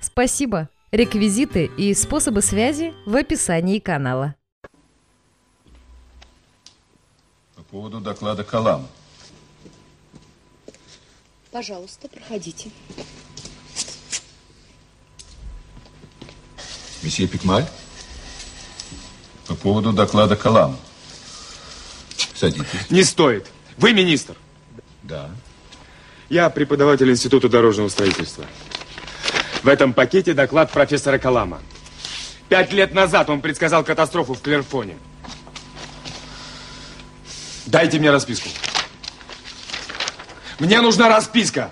Спасибо! Реквизиты и способы связи в описании канала. По поводу доклада Калам. Пожалуйста, проходите. Месье Пикмаль? По поводу доклада Калам. Садитесь. Не стоит. Вы министр. Да. Я преподаватель Института дорожного строительства. В этом пакете доклад профессора Калама. Пять лет назад он предсказал катастрофу в Клерфоне. Дайте мне расписку. Мне нужна расписка.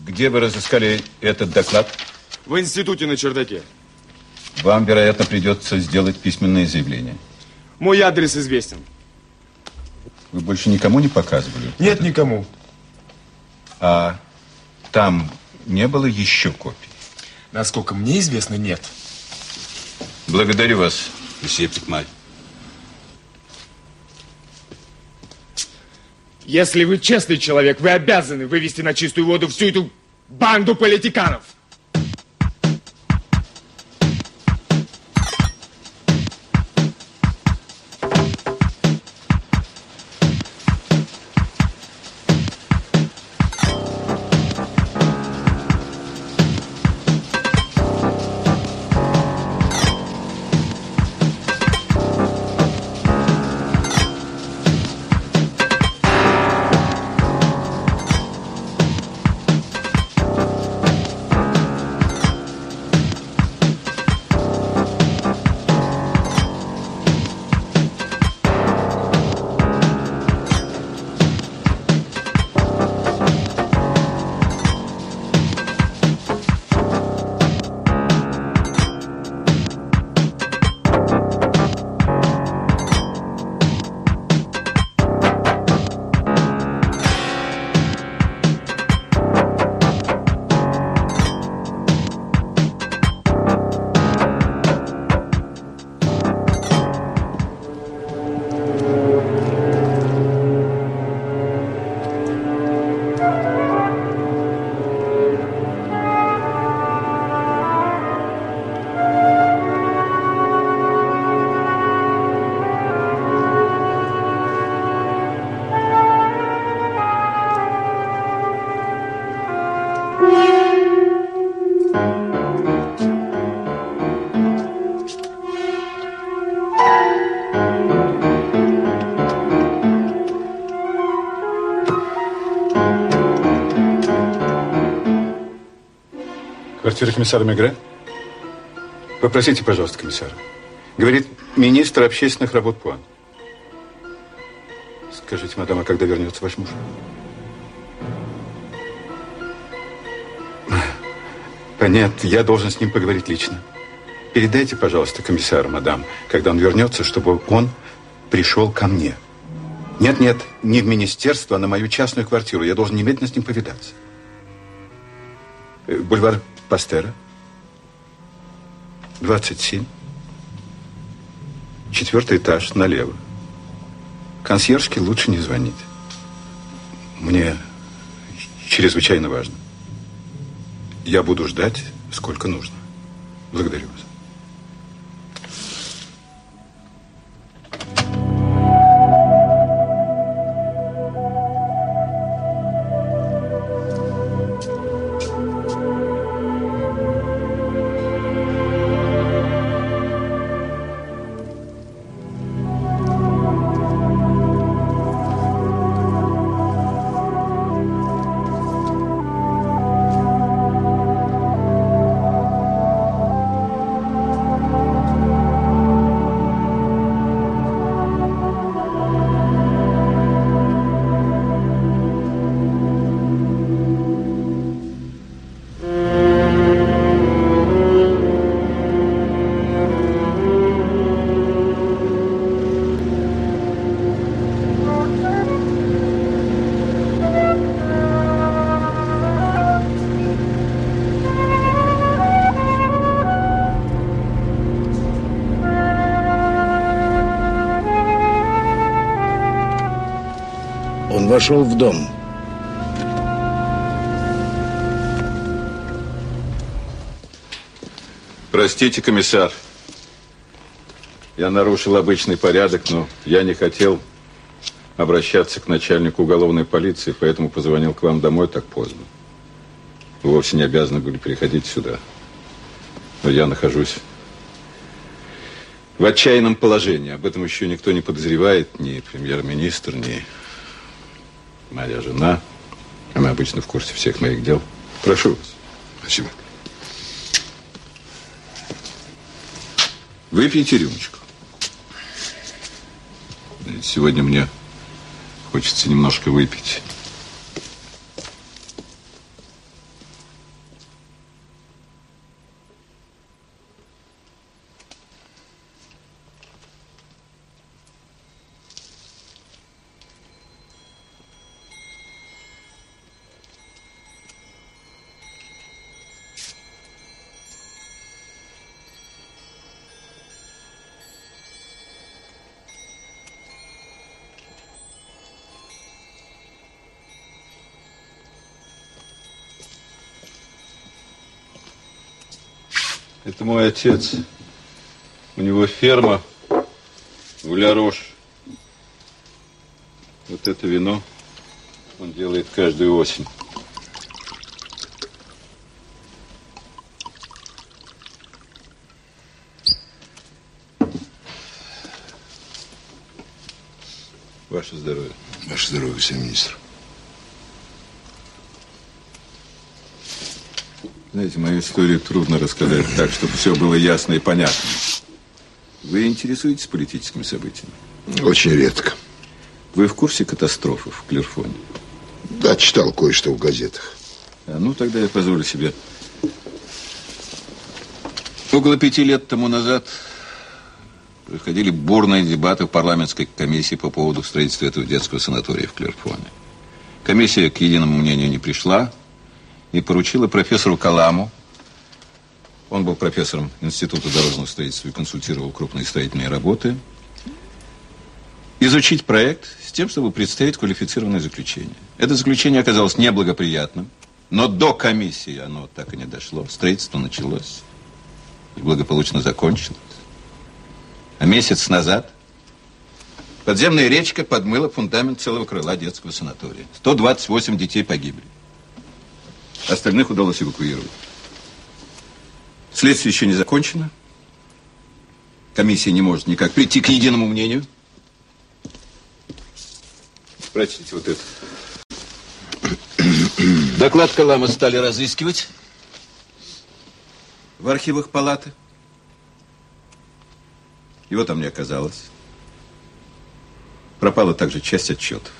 Где вы разыскали этот доклад? В институте на чердаке. Вам, вероятно, придется сделать письменное заявление. Мой адрес известен. Вы больше никому не показывали? Нет никому. А там не было еще копий? Насколько мне известно, нет. Благодарю вас, месье Пикмаль. Если вы честный человек, вы обязаны вывести на чистую воду всю эту банду политиканов. Квартира комиссара Мегре? Попросите, пожалуйста, комиссара. Говорит министр общественных работ Пуан. Скажите, мадам, а когда вернется ваш муж? Понятно, я должен с ним поговорить лично. Передайте, пожалуйста, комиссару, мадам, когда он вернется, чтобы он пришел ко мне. Нет, нет, не в министерство, а на мою частную квартиру. Я должен немедленно с ним повидаться. Э, Бульвар Пастера. 27. Четвертый этаж, налево. Консьержке лучше не звонить. Мне чрезвычайно важно. Я буду ждать, сколько нужно. Благодарю вас. Вошел в дом. Простите, комиссар. Я нарушил обычный порядок, но я не хотел обращаться к начальнику уголовной полиции, поэтому позвонил к вам домой так поздно. Вы вовсе не обязаны были приходить сюда. Но я нахожусь в отчаянном положении. Об этом еще никто не подозревает, ни премьер-министр, ни моя жена. Она обычно в курсе всех моих дел. Прошу вас. Спасибо. Выпейте рюмочку. Сегодня мне хочется немножко выпить. Мой отец. У него ферма в Ля-Рош. Вот это вино он делает каждую осень. Ваше здоровье. Ваше здоровье, господин министр. Знаете, мою историю трудно рассказать так, чтобы все было ясно и понятно. Вы интересуетесь политическими событиями? Очень редко. Вы в курсе катастрофы в Клерфоне? Да, читал кое-что в газетах. А, ну, тогда я позволю себе. Около пяти лет тому назад проходили бурные дебаты в парламентской комиссии по поводу строительства этого детского санатория в Клерфоне. Комиссия к единому мнению не пришла и поручила профессору Каламу, он был профессором Института дорожного строительства и консультировал крупные строительные работы, изучить проект с тем, чтобы представить квалифицированное заключение. Это заключение оказалось неблагоприятным, но до комиссии оно так и не дошло. Строительство началось и благополучно закончилось. А месяц назад подземная речка подмыла фундамент целого крыла детского санатория. 128 детей погибли. Остальных удалось эвакуировать. Следствие еще не закончено. Комиссия не может никак прийти к единому мнению. Прочтите вот это. Доклад Калама стали разыскивать в архивах палаты. Его там не оказалось. Пропала также часть отчетов.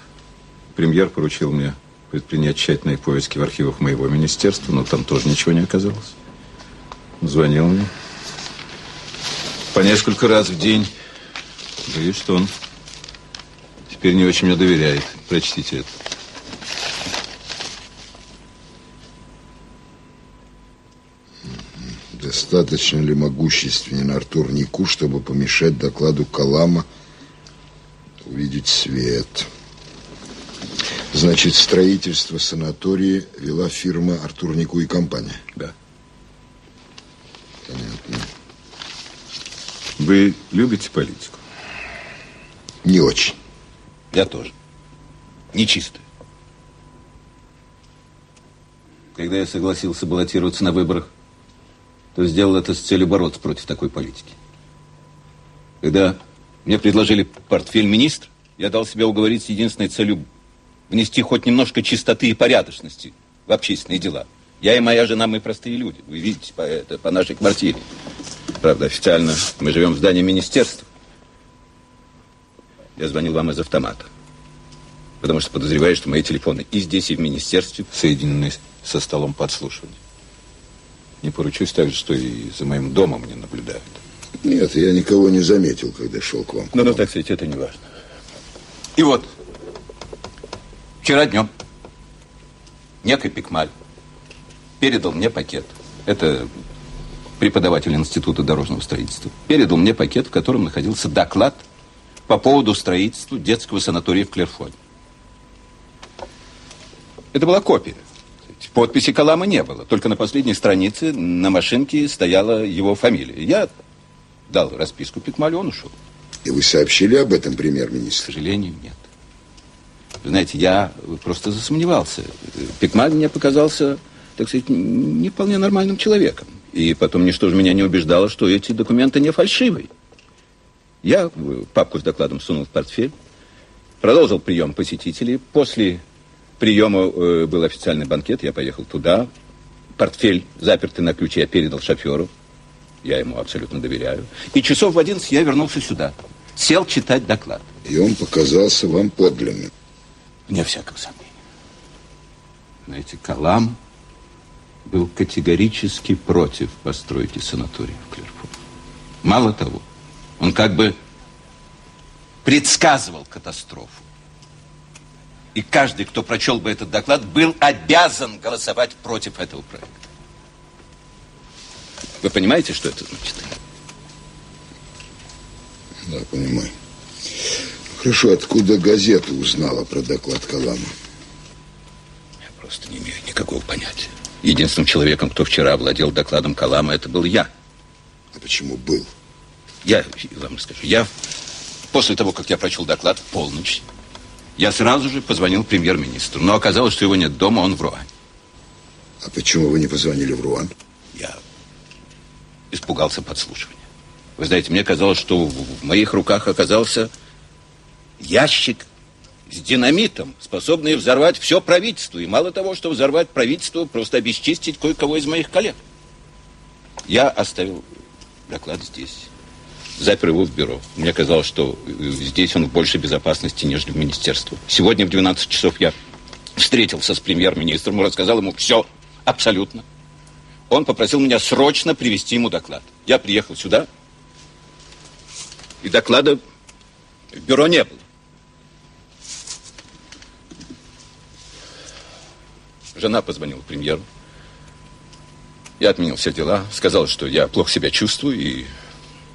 Премьер поручил мне предпринять тщательные поиски в архивах моего министерства, но там тоже ничего не оказалось. Звонил мне. По несколько раз в день. Боюсь, что он теперь не очень мне доверяет. Прочтите это. Достаточно ли могущественен Артур Нику, чтобы помешать докладу Калама увидеть свет? Значит, строительство санатория вела фирма Артур Нику и компания? Да. Понятно. Вы любите политику? Не очень. Я тоже. Нечистый. Когда я согласился баллотироваться на выборах, то сделал это с целью бороться против такой политики. Когда мне предложили портфель министра, я дал себя уговорить с единственной целью внести хоть немножко чистоты и порядочности в общественные дела. Я и моя жена, мы простые люди. Вы видите по, это, по нашей квартире. Правда, официально мы живем в здании министерства. Я звонил вам из автомата. Потому что подозреваю, что мои телефоны и здесь, и в министерстве соединены со столом подслушивания. Не поручусь также, что и за моим домом не наблюдают. Нет, я никого не заметил, когда шел к вам. Ну, ну, так сказать, это не важно. И вот, вчера днем некий Пикмаль передал мне пакет. Это преподаватель Института дорожного строительства. Передал мне пакет, в котором находился доклад по поводу строительства детского санатория в Клерфоне. Это была копия. Подписи Калама не было. Только на последней странице на машинке стояла его фамилия. Я дал расписку Пикмалю, он ушел. И вы сообщили об этом К премьер-министру? сожалению, нет. Знаете, я просто засомневался. Пикмаль мне показался, так сказать, не вполне нормальным человеком. И потом ничто же меня не убеждало, что эти документы не фальшивые. Я папку с докладом сунул в портфель, продолжил прием посетителей. После приема э, был официальный банкет, я поехал туда. Портфель, запертый на ключ, я передал шоферу. Я ему абсолютно доверяю. И часов в 11 я вернулся сюда. Сел читать доклад. И он показался вам подлинным. Вне всякого сомнения. Знаете, Калам был категорически против постройки санатория в Клерфу. Мало того, он как бы предсказывал катастрофу. И каждый, кто прочел бы этот доклад, был обязан голосовать против этого проекта. Вы понимаете, что это значит? Да, понимаю. Хорошо, откуда газета узнала про доклад Калама? Я просто не имею никакого понятия. Единственным человеком, кто вчера владел докладом Калама, это был я. А почему был? Я вам скажу, я после того, как я прочел доклад в полночь, я сразу же позвонил премьер-министру. Но оказалось, что его нет дома, он в Руане. А почему вы не позвонили в Руан? Я испугался подслушивания. Вы знаете, мне казалось, что в моих руках оказался ящик с динамитом, способный взорвать все правительство. И мало того, что взорвать правительство, просто обесчистить кое-кого из моих коллег. Я оставил доклад здесь. Запер его в бюро. Мне казалось, что э, здесь он в большей безопасности, нежели в министерстве. Сегодня в 12 часов я встретился с премьер-министром и рассказал ему все абсолютно. Он попросил меня срочно привести ему доклад. Я приехал сюда, и доклада в бюро не было. Жена позвонила премьеру. Я отменил все дела, сказал, что я плохо себя чувствую и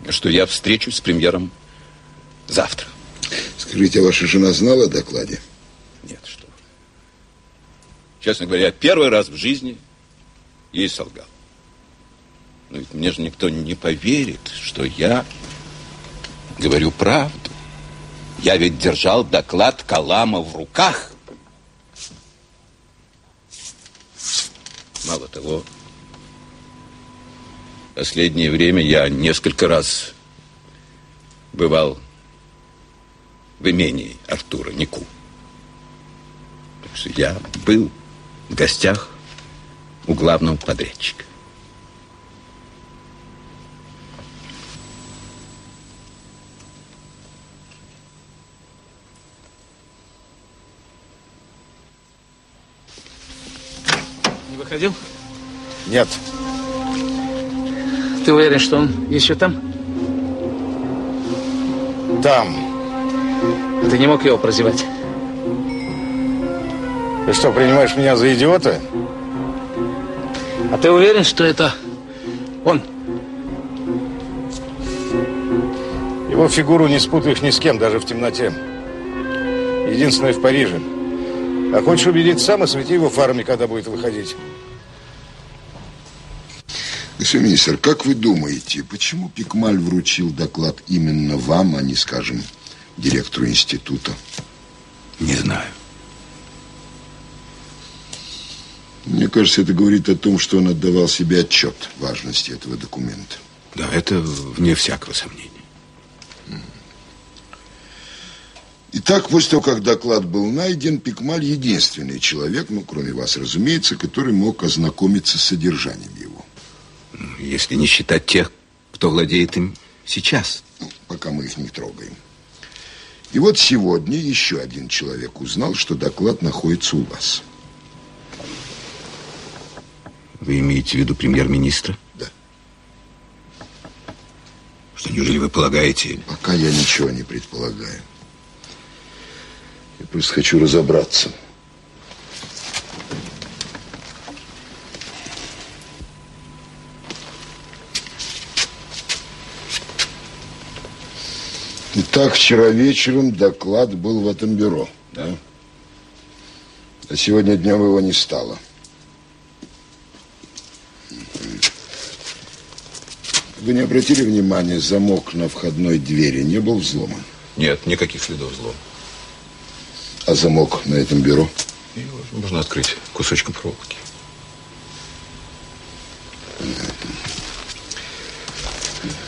что я встречусь с премьером завтра. Скажите, а ваша жена знала о докладе? Нет, что. Честно говоря, я первый раз в жизни ей солгал. Но ведь мне же никто не поверит, что я говорю правду. Я ведь держал доклад Калама в руках. Мало того, в последнее время я несколько раз бывал в имении Артура Нику. Так что я был в гостях у главного подрядчика. Не выходил? Нет. Ты уверен, что он еще там? Там. Ты не мог его прозевать? Ты что, принимаешь меня за идиота? А ты уверен, что это он? Его фигуру не спутаешь ни с кем, даже в темноте. Единственное в Париже. А хочешь убедиться сам, освети его фарами, когда будет выходить. Господин министр, как вы думаете, почему Пикмаль вручил доклад именно вам, а не, скажем, директору института? Не знаю. Мне кажется, это говорит о том, что он отдавал себе отчет в важности этого документа. Да, это вне всякого сомнения. Итак, после того, как доклад был найден, Пикмаль единственный человек, ну, кроме вас, разумеется, который мог ознакомиться с содержанием его. Если не считать тех, кто владеет им сейчас. Ну, пока мы их не трогаем. И вот сегодня еще один человек узнал, что доклад находится у вас. Вы имеете в виду премьер-министра? Да. Что, неужели вы полагаете... Пока я ничего не предполагаю. Я просто хочу разобраться. Итак, вчера вечером доклад был в этом бюро. Да. А сегодня днем его не стало. Вы не обратили внимания, замок на входной двери не был взломан? Нет, никаких следов взлома. А замок на этом бюро? Его можно открыть кусочком проволоки.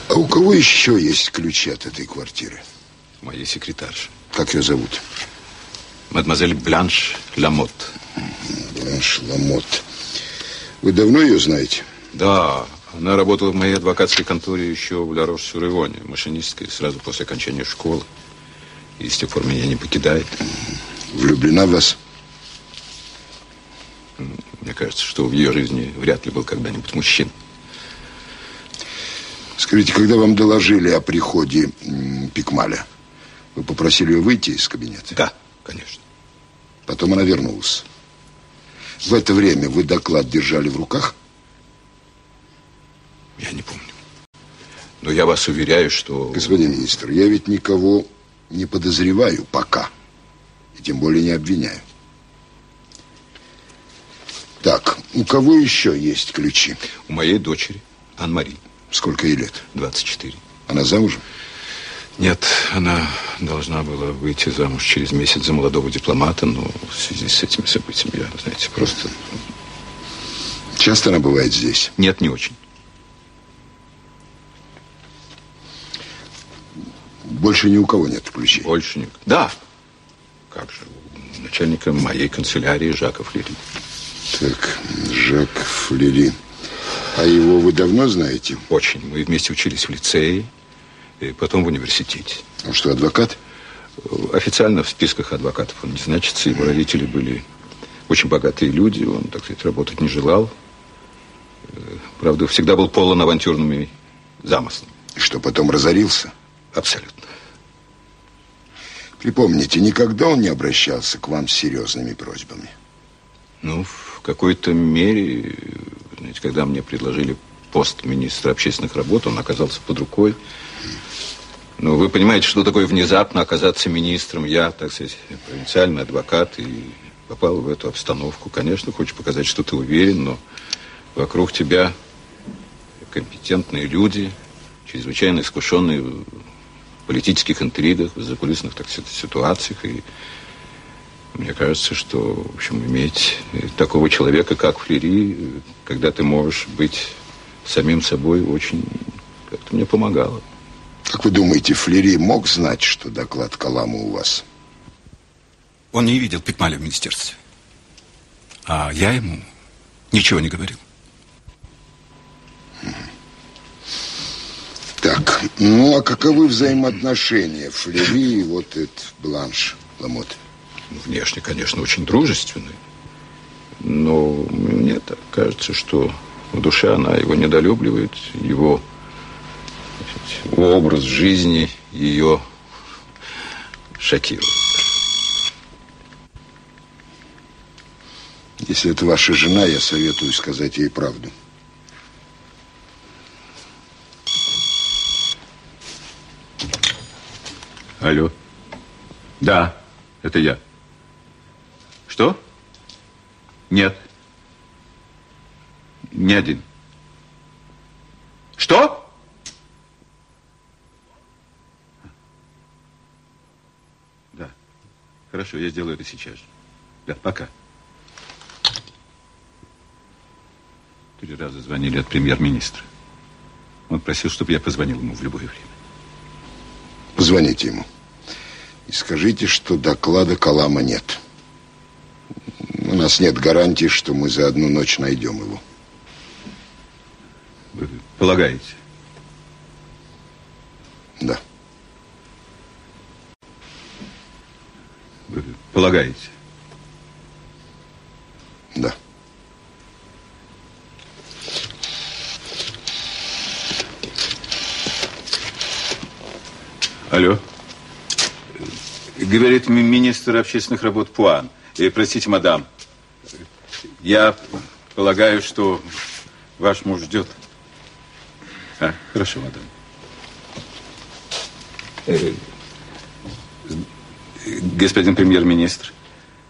А у кого еще есть ключи от этой квартиры? Моей секретарши. Как ее зовут? Мадемуазель Бланш Ламот. Бланш Ламот. Вы давно ее знаете? Да, она работала в моей адвокатской конторе еще в сюр машинисткой, сразу после окончания школы. И с тех пор меня не покидает. Влюблена в вас? Мне кажется, что в ее жизни вряд ли был когда-нибудь мужчина. Скажите, когда вам доложили о приходе Пикмаля, вы попросили ее выйти из кабинета? Да, конечно. Потом она вернулась. В это время вы доклад держали в руках? Я не помню. Но я вас уверяю, что... Господин министр, я ведь никого не подозреваю пока. И тем более не обвиняю. Так, у кого еще есть ключи? У моей дочери, Ан-Мари. Сколько ей лет? 24. Она замужем? Нет, она должна была выйти замуж через месяц за молодого дипломата, но в связи с этими событиями, я, знаете, просто... Часто она бывает здесь? Нет, не очень. Больше ни у кого нет ключей? Больше ни... Да. Как же, у начальника моей канцелярии Жака Флери. Так, Жак Флери. А его вы давно знаете? Очень. Мы вместе учились в лицее, и потом в университете. Он что, адвокат? Официально в списках адвокатов он не значится. Его родители были очень богатые люди. Он, так сказать, работать не желал. Правда, всегда был полон авантюрными замыслами. И что, потом разорился? Абсолютно. Припомните, никогда он не обращался к вам с серьезными просьбами? Ну, в какой-то мере знаете, когда мне предложили пост министра общественных работ, он оказался под рукой. Ну, вы понимаете, что такое внезапно оказаться министром. Я, так сказать, провинциальный адвокат и попал в эту обстановку. Конечно, хочешь показать, что ты уверен, но вокруг тебя компетентные люди, чрезвычайно искушенные политических интригах, в закулисных так ситуациях. И мне кажется, что, в общем, иметь такого человека, как Флери, когда ты можешь быть самим собой, очень как-то мне помогало. Как вы думаете, Флери мог знать, что доклад Калама у вас? Он не видел Пикмаля в министерстве. А я ему ничего не говорил. Так, ну а каковы взаимоотношения Флери и вот этот Бланш Ламот? Внешне, конечно, очень дружественный. Но мне так кажется, что в душе она его недолюбливает, его образ жизни ее шокирует. Если это ваша жена, я советую сказать ей правду. Алло. Да, это я. Что? Нет. Не один. Что? Да. Хорошо, я сделаю это сейчас же. Да, пока. Три раза звонили от премьер-министра. Он просил, чтобы я позвонил ему в любое время. Позвоните ему. И скажите, что доклада Калама нет. У нас нет гарантии, что мы за одну ночь найдем его. Вы полагаете? Да. Вы полагаете? Да. Алло. Говорит министр общественных работ Пуан. И, простите, мадам, я полагаю, что ваш муж ждет. А, хорошо, мадам. Э, господин премьер-министр,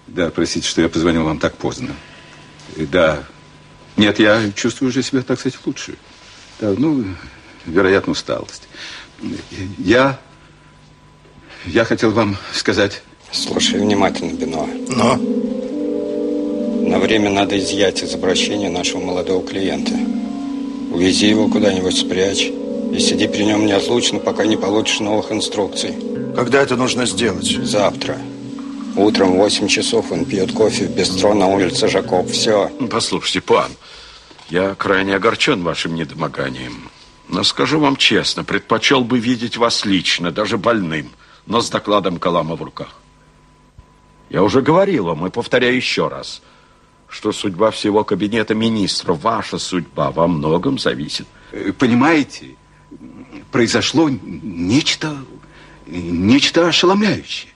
Да, простите, что я позвонил вам так поздно. Да. Нет, я чувствую уже себя, так сказать, лучше. Да, ну, вероятно, усталость. Я... Я хотел вам сказать... Слушай внимательно, Бино. Но? На время надо изъять из обращения нашего молодого клиента. Увези его куда-нибудь, спрячь. И сиди при нем неотлучно, пока не получишь новых инструкций. Когда это нужно сделать? Завтра. Утром в 8 часов он пьет кофе в бистро на улице Жакоб. Все. Послушайте, пан, я крайне огорчен вашим недомоганием. Но скажу вам честно, предпочел бы видеть вас лично, даже больным, но с докладом Калама в руках. Я уже говорил вам и повторяю еще раз, что судьба всего кабинета министров, ваша судьба во многом зависит. Понимаете, произошло нечто, нечто ошеломляющее.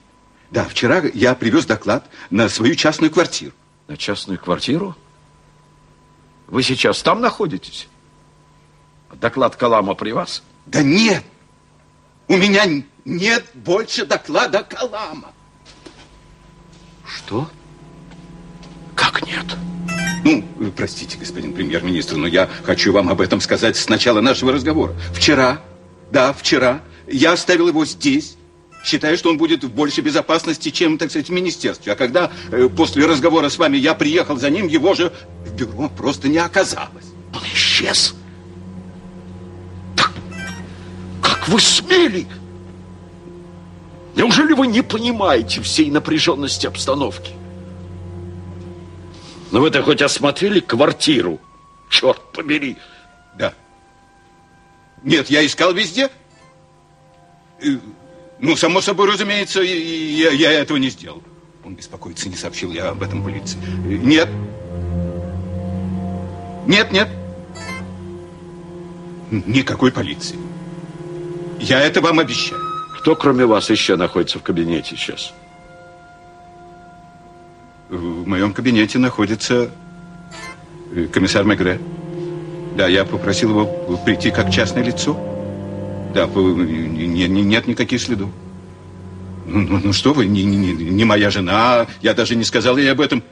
Да, вчера я привез доклад на свою частную квартиру. На частную квартиру? Вы сейчас там находитесь? Доклад Калама при вас? Да нет, у меня нет больше доклада Калама. Что? Как нет? Ну, простите, господин премьер-министр, но я хочу вам об этом сказать с начала нашего разговора. Вчера, да, вчера, я оставил его здесь, считая, что он будет в большей безопасности, чем, так сказать, в министерстве. А когда э, после разговора с вами я приехал за ним, его же в бюро просто не оказалось. Он исчез? Так, как вы смели? Неужели вы не понимаете всей напряженности обстановки? Но вы-то хоть осмотрели квартиру? Черт побери! Да. Нет, я искал везде. Э, Ну, само собой, разумеется, и- и я, я этого не сделал. Он беспокоится, не сообщил я об этом полиции. Э, Нет. Нет, нет. Никакой полиции. Я это вам обещаю. Кто, кроме вас, еще находится в кабинете сейчас? В моем кабинете находится э, комиссар Мегре. Да, я попросил его прийти как частное лицо. Да, не- нет никаких следов. Ну, ну, ну что вы, не, не- не- моя жена, я даже не сказал ей об этом.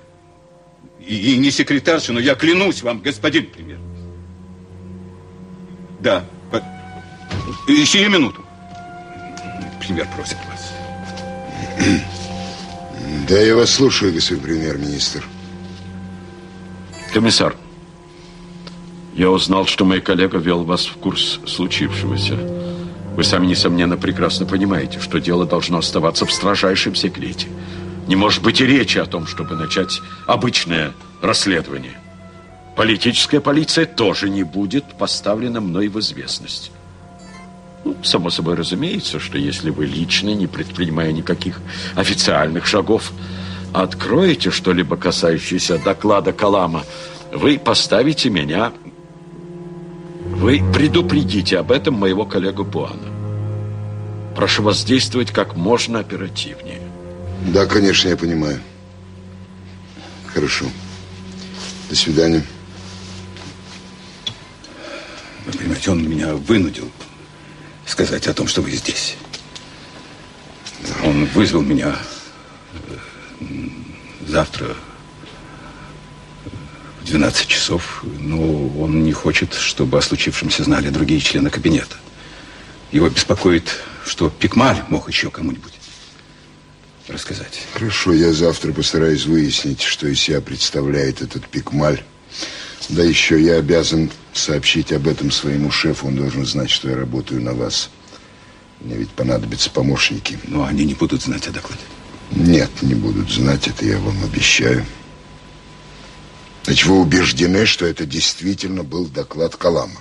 И, и не секретарша, но я клянусь вам, господин премьер. Да. по- и Сию минуту. Премьер просит вас. Да, я вас слушаю, господин премьер-министр. Комиссар, я узнал, что мой коллега вел вас в курс случившегося. Вы сами, несомненно, прекрасно понимаете, что дело должно оставаться в строжайшем секрете. Не может быть и речи о том, чтобы начать обычное расследование. Политическая полиция тоже не будет поставлена мной в известность. Ну, само собой разумеется, что если вы лично, не предпринимая никаких официальных шагов, откроете что-либо касающееся доклада Калама, вы поставите меня... Вы предупредите об этом моего коллегу Буана. Прошу вас действовать как можно оперативнее. Да, конечно, я понимаю. Хорошо. До свидания. Вы понимаете, он меня вынудил сказать о том, что вы здесь. Он вызвал меня э, завтра в 12 часов, но он не хочет, чтобы о случившемся знали другие члены кабинета. Его беспокоит, что Пикмаль мог еще кому-нибудь рассказать. Хорошо, я завтра постараюсь выяснить, что из себя представляет этот пикмаль. Да еще я обязан сообщить об этом своему шефу. Он должен знать, что я работаю на вас. Мне ведь понадобятся помощники. Но они не будут знать о докладе. Нет, не будут знать, это я вам обещаю. Значит, вы убеждены, что это действительно был доклад Калама?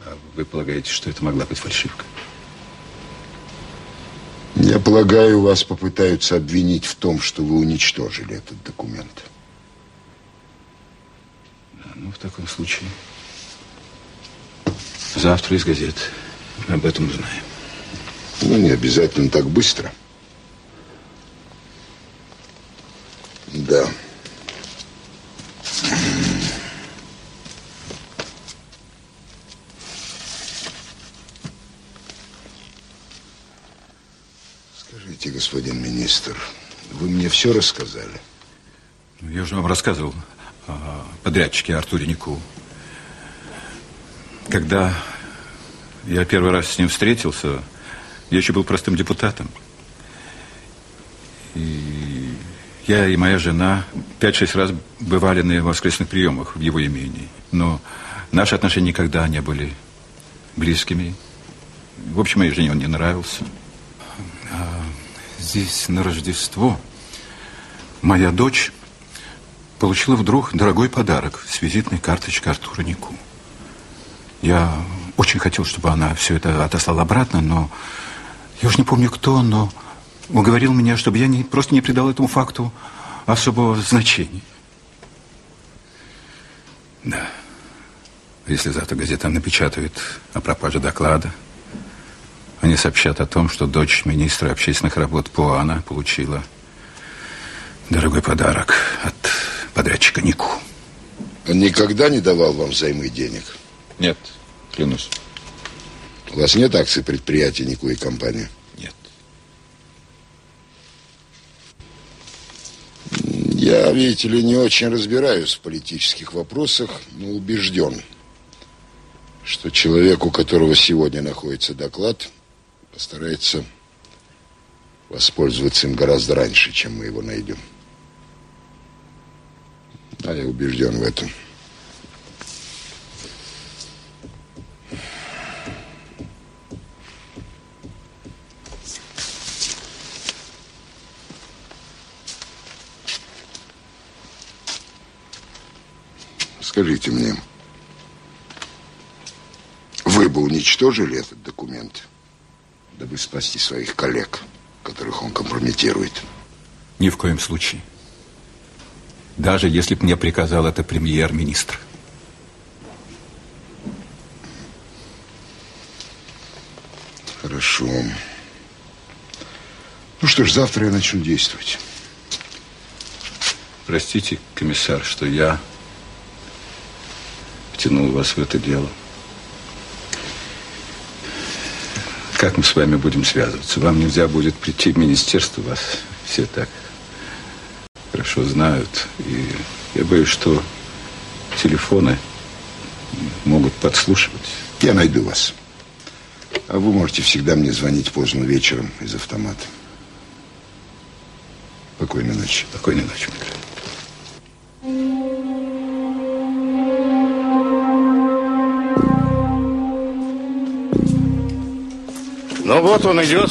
А вы полагаете, что это могла быть фальшивка? Я полагаю, вас попытаются обвинить в том, что вы уничтожили этот документ. Ну, в таком случае, завтра из газет об этом узнаем. Ну, не обязательно так быстро. Да. Скажите, господин министр, Вы мне все рассказали? Ну, я уже вам рассказывал подрядчике Артуре Нику. Когда я первый раз с ним встретился, я еще был простым депутатом. И я и моя жена 5-6 раз бывали на воскресных приемах в его имении. Но наши отношения никогда не были близкими. В общем, моей жене он не нравился. А здесь на Рождество моя дочь получила вдруг дорогой подарок с визитной карточкой Артура Нику. Я очень хотел, чтобы она все это отослала обратно, но я уже не помню кто, но уговорил меня, чтобы я не, просто не придал этому факту особого значения. Да. Если завтра газета напечатает о пропаже доклада, они сообщат о том, что дочь министра общественных работ Пуана получила дорогой подарок от подрядчика Нику. Он никогда не давал вам взаймы денег? Нет, клянусь. У вас нет акций предприятия Нику и компании? Нет. Я, видите ли, не очень разбираюсь в политических вопросах, но убежден, что человек, у которого сегодня находится доклад, постарается воспользоваться им гораздо раньше, чем мы его найдем. А я убежден в этом. Скажите мне, вы бы уничтожили этот документ, дабы спасти своих коллег, которых он компрометирует? Ни в коем случае. Даже если бы мне приказал это премьер-министр. Хорошо. Ну что ж, завтра я начну действовать. Простите, комиссар, что я втянул вас в это дело. Как мы с вами будем связываться? Вам нельзя будет прийти в министерство, вас все так хорошо знают. И я боюсь, что телефоны могут подслушивать. Я найду вас. А вы можете всегда мне звонить поздно вечером из автомата. Спокойной ночи. Спокойной ночи, Микрофон. Ну вот он идет.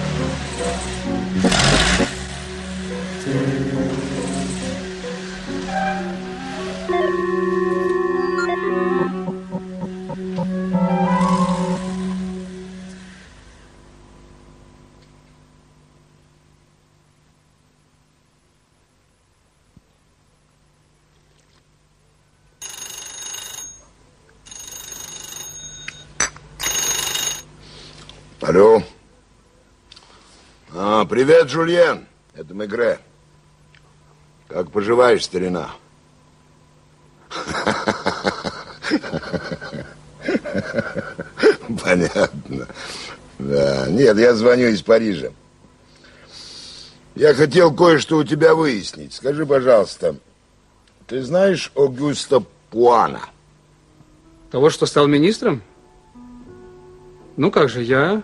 Алло. А, привет, Жульен. Это Мегре. Как поживаешь, старина? Понятно. Да. Нет, я звоню из Парижа. Я хотел кое-что у тебя выяснить. Скажи, пожалуйста, ты знаешь Огюста Пуана? Того, что стал министром? Ну как же, я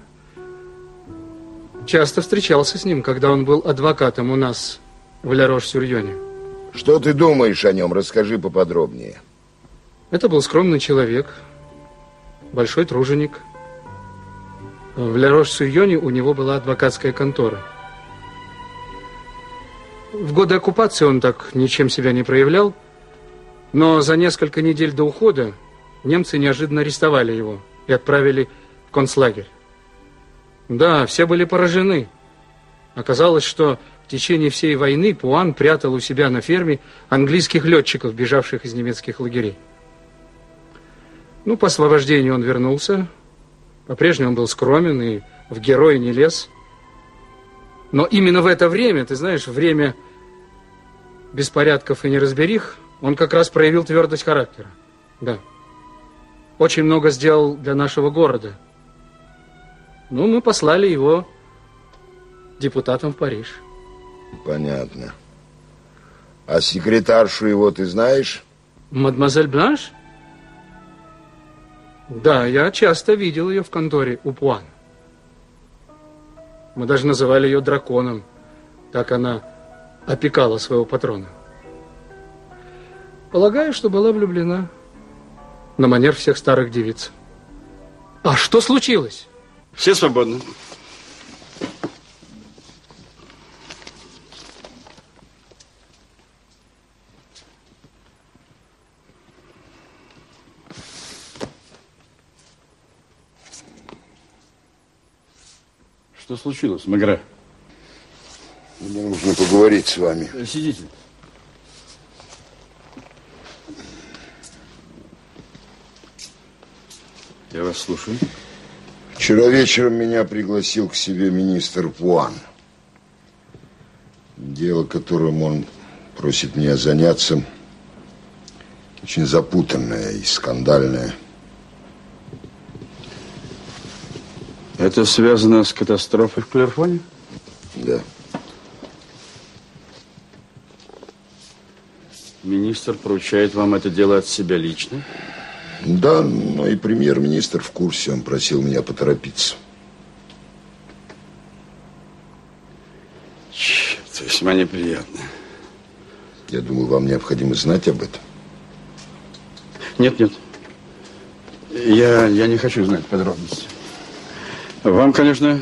часто встречался с ним, когда он был адвокатом у нас в Ля-Рош-Сюрьоне. Что ты думаешь о нем? Расскажи поподробнее. Это был скромный человек, большой труженик. В Ля-Рош-Сюрьоне у него была адвокатская контора. В годы оккупации он так ничем себя не проявлял, но за несколько недель до ухода немцы неожиданно арестовали его и отправили концлагерь. Да, все были поражены. Оказалось, что в течение всей войны Пуан прятал у себя на ферме английских летчиков, бежавших из немецких лагерей. Ну, по освобождению он вернулся. По-прежнему он был скромен и в героя не лез. Но именно в это время, ты знаешь, время беспорядков и неразберих, он как раз проявил твердость характера. Да. Очень много сделал для нашего города. Ну, мы послали его депутатом в Париж. Понятно. А секретаршу его ты знаешь? Мадемуазель Бланш? Да, я часто видел ее в конторе у Пуана. Мы даже называли ее драконом. Так она опекала своего патрона. Полагаю, что была влюблена на манер всех старых девиц. А что случилось? Все свободны. Что случилось, Магра? Мне нужно поговорить с вами. Сидите. Я вас слушаю. Вчера вечером меня пригласил к себе министр Пуан. Дело, которым он просит меня заняться, очень запутанное и скандальное. Это связано с катастрофой в Клерфоне? Да. Министр поручает вам это дело от себя лично? Да, но и премьер-министр в курсе. Он просил меня поторопиться. Черт, весьма неприятно. Я думаю, вам необходимо знать об этом. Нет, нет. Я, я не хочу знать подробности. Вам, конечно,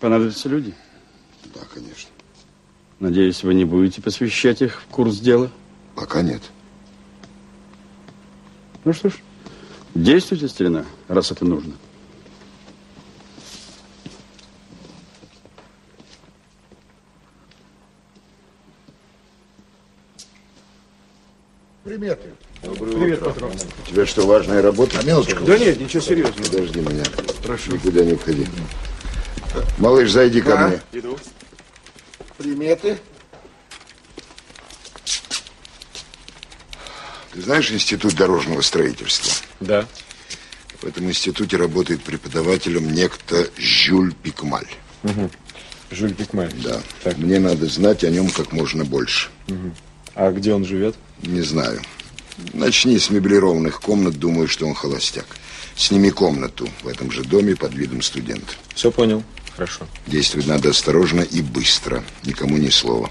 понадобятся люди. Да, конечно. Надеюсь, вы не будете посвящать их в курс дела? Пока нет. Ну что ж, действуйте, старина, раз это нужно. Приметы. Доброе Привет, утро. патрон. У тебя что, важная работа? Минуточку. Да нет, ничего серьезного. Подожди меня. Прошу. Никуда не уходи. Малыш, зайди ко Да, мне. Иду. Приметы. Ты знаешь Институт дорожного строительства? Да. В этом институте работает преподавателем некто Жюль Пикмаль. Угу. Жюль Пикмаль. Да. Мне надо знать о нем как можно больше. Мгм. А где он живет? Не знаю. Начни с меблированных комнат, думаю, что он холостяк. Сними комнату в этом же доме под видом студента. Все понял. Хорошо. Действовать надо осторожно и быстро. Никому ни слова.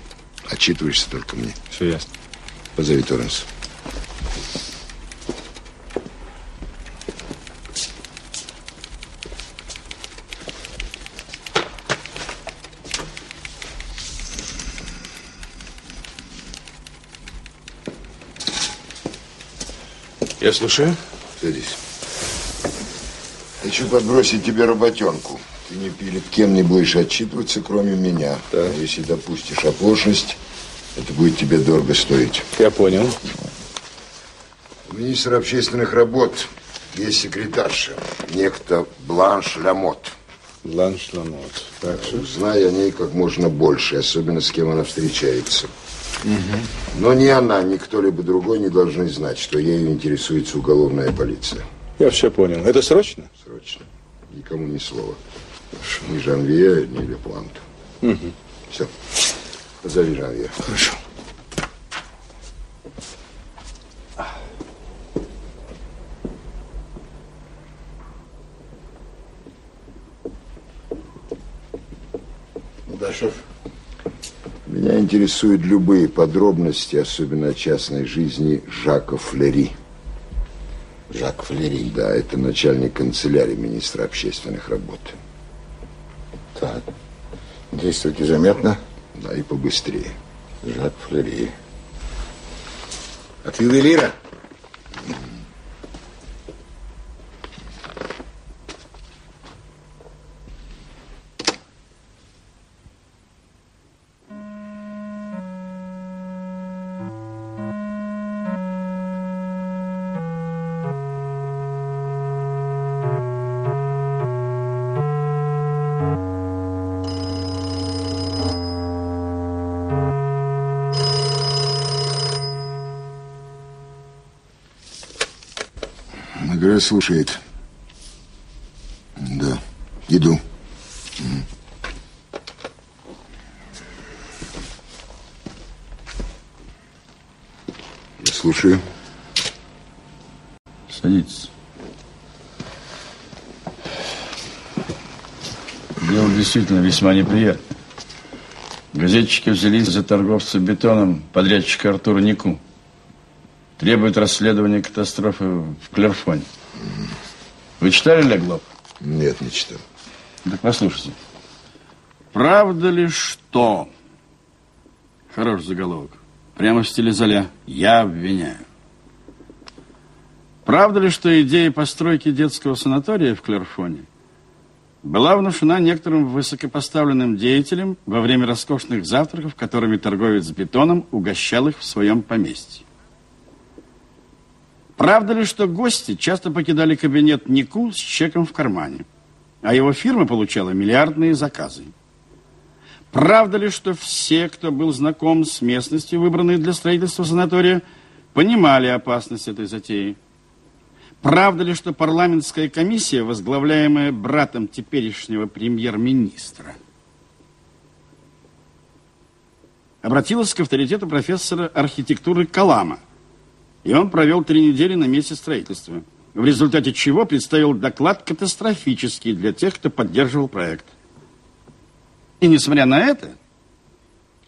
Отчитываешься только мне. Все ясно. Позови Торренса. Я слушаю. Садись. Хочу подбросить тебе работенку. Ты ни перед кем не будешь отчитываться, кроме меня. А если допустишь оплошность, это будет тебе дорого стоить. Я понял. У министра общественных работ есть секретарша, некто Бланш Ламот. Бланш Ламот. Так что? Узнай о ней как можно больше, особенно с кем она встречается. Но ни она, ни кто-либо другой не должны знать, что ею интересуется уголовная полиция. Я все понял. Это срочно? Срочно. Никому ни слова. Ни Жанвье, ни Леплант. Угу. Все. Позови Жанвье. Хорошо. Да, шеф. Меня интересуют любые подробности, особенно о частной жизни Жака Флери. Жак Флери? Да, это начальник канцелярии министра общественных работ. Так. Действуйте заметно. Да, и побыстрее. Жак Флери. От ювелира? Камера слушает. Да, иду. Я слушаю. Садитесь. Дело действительно весьма неприятное. Газетчики взялись за торговца бетоном, подрядчика Артура Нику. Требуют расследования катастрофы в Клерфоне. Вы читали Леглоб? Нет, не читал. Так послушайте. Правда ли, что... Хороший заголовок. Прямо в стиле Золя. Я обвиняю. Правда ли, что идея постройки детского санатория в Клерфоне была внушена некоторым высокопоставленным деятелям во время роскошных завтраков, которыми торговец бетоном угощал их в своем поместье? Правда ли, что гости часто покидали кабинет Нику с чеком в кармане, а его фирма получала миллиардные заказы? Правда ли, что все, кто был знаком с местностью, выбранной для строительства санатория, понимали опасность этой затеи? Правда ли, что парламентская комиссия, возглавляемая братом теперешнего премьер-министра, обратилась к авторитету профессора архитектуры Калама, и он провел три недели на месте строительства, в результате чего представил доклад катастрофический для тех, кто поддерживал проект. И несмотря на это,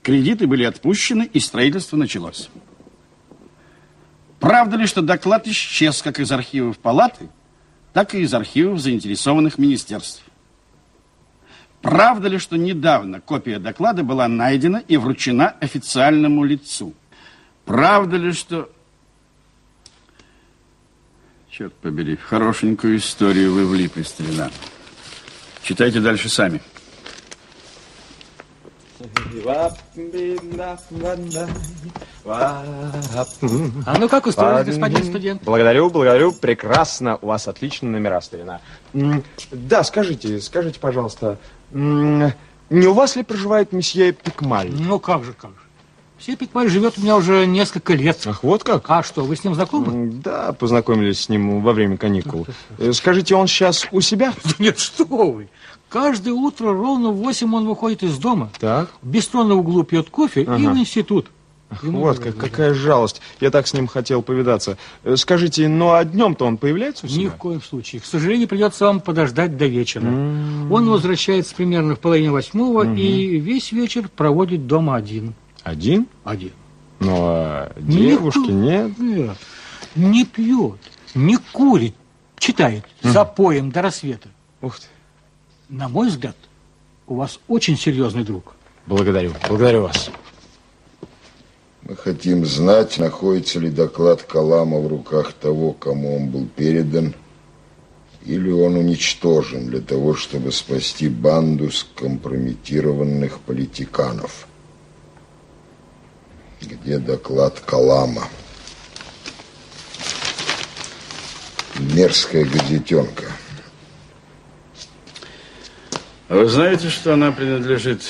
кредиты были отпущены, и строительство началось. Правда ли, что доклад исчез как из архивов палаты, так и из архивов заинтересованных министерств? Правда ли, что недавно копия доклада была найдена и вручена официальному лицу? Правда ли, что... Черт побери, в хорошенькую историю вы влипли, старина. Читайте дальше сами. А ну как устроились, господин студент? Благодарю, благодарю. Прекрасно. У вас отличные номера, старина. Да, скажите, скажите, пожалуйста, не у вас ли проживает месье Пикмаль? Ну как же, как же. Все Пикмаль живет у меня уже несколько лет. Ах, вот как? А что, вы с ним знакомы? Да, познакомились с ним во время каникул. Э, Скажите, он сейчас у себя? Нет, что вы. Каждое утро ровно в 8 он выходит из дома. Так. В бистро на углу пьет кофе и Ага. в институт. Ему Вот как, какая жалость. Я так с ним хотел повидаться. Э, Скажите, ну а днем-то он появляется у себя? Ни в коем случае. К сожалению, придется вам подождать до вечера. Он возвращается примерно в половине восьмого Мгм. и весь вечер проводит дома один. Один? Один. Ну а девушки нет? Нет. Не пьет, не курит, читает за поем до рассвета. Ух ты. На мой взгляд, у вас очень серьезный друг. Благодарю, благодарю вас. Мы хотим знать, находится ли доклад Калама в руках того, кому он был передан, или он уничтожен для того, чтобы спасти банду скомпрометированных политиканов. Где доклад Калама? Мерзкая газетенка. А вы знаете, что она принадлежит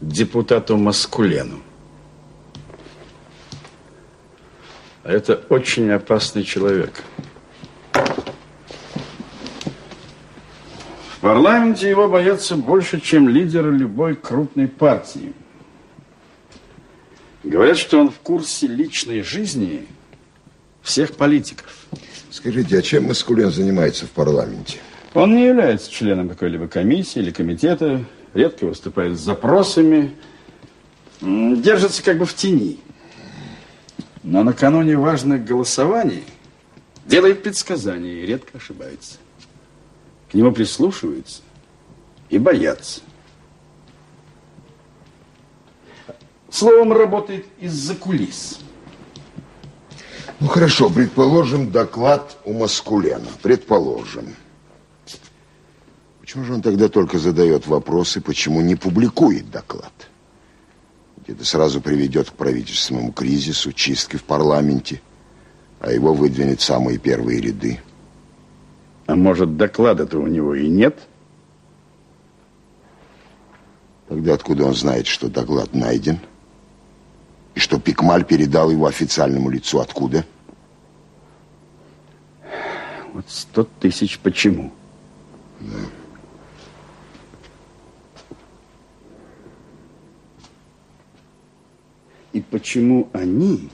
депутату Маскулену? А это очень опасный человек. В парламенте его боятся больше, чем лидера любой крупной партии. Говорят, что он в курсе личной жизни всех политиков. Скажите, а чем Маскулен занимается в парламенте? Он не является членом какой-либо комиссии или комитета, редко выступает с запросами, держится как бы в тени. Но накануне важных голосований делает предсказания и редко ошибается. К нему прислушиваются и боятся. Словом, работает из-за кулис. Ну хорошо, предположим, доклад у Маскулена. Предположим. Почему же он тогда только задает вопросы, почему не публикует доклад? Ведь это сразу приведет к правительственному кризису, чистке в парламенте, а его выдвинет в самые первые ряды. А может, доклада-то у него и нет? Тогда откуда он знает, что доклад найден? И что Пикмаль передал его официальному лицу откуда? Вот сто тысяч почему? Да. И почему они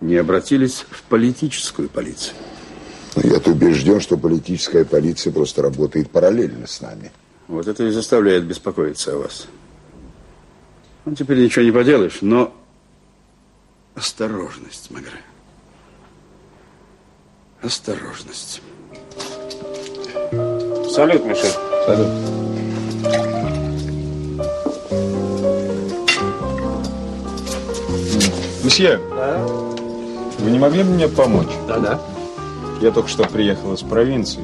не обратились в политическую полицию? Но я-то убежден, что политическая полиция просто работает параллельно с нами. Вот это и заставляет беспокоиться о вас. Ну, теперь ничего не поделаешь, но осторожность, Магре. Осторожность. Салют, Мишель. Салют. Месье, вы не могли бы мне помочь? Да-да. Я только что приехал из провинции.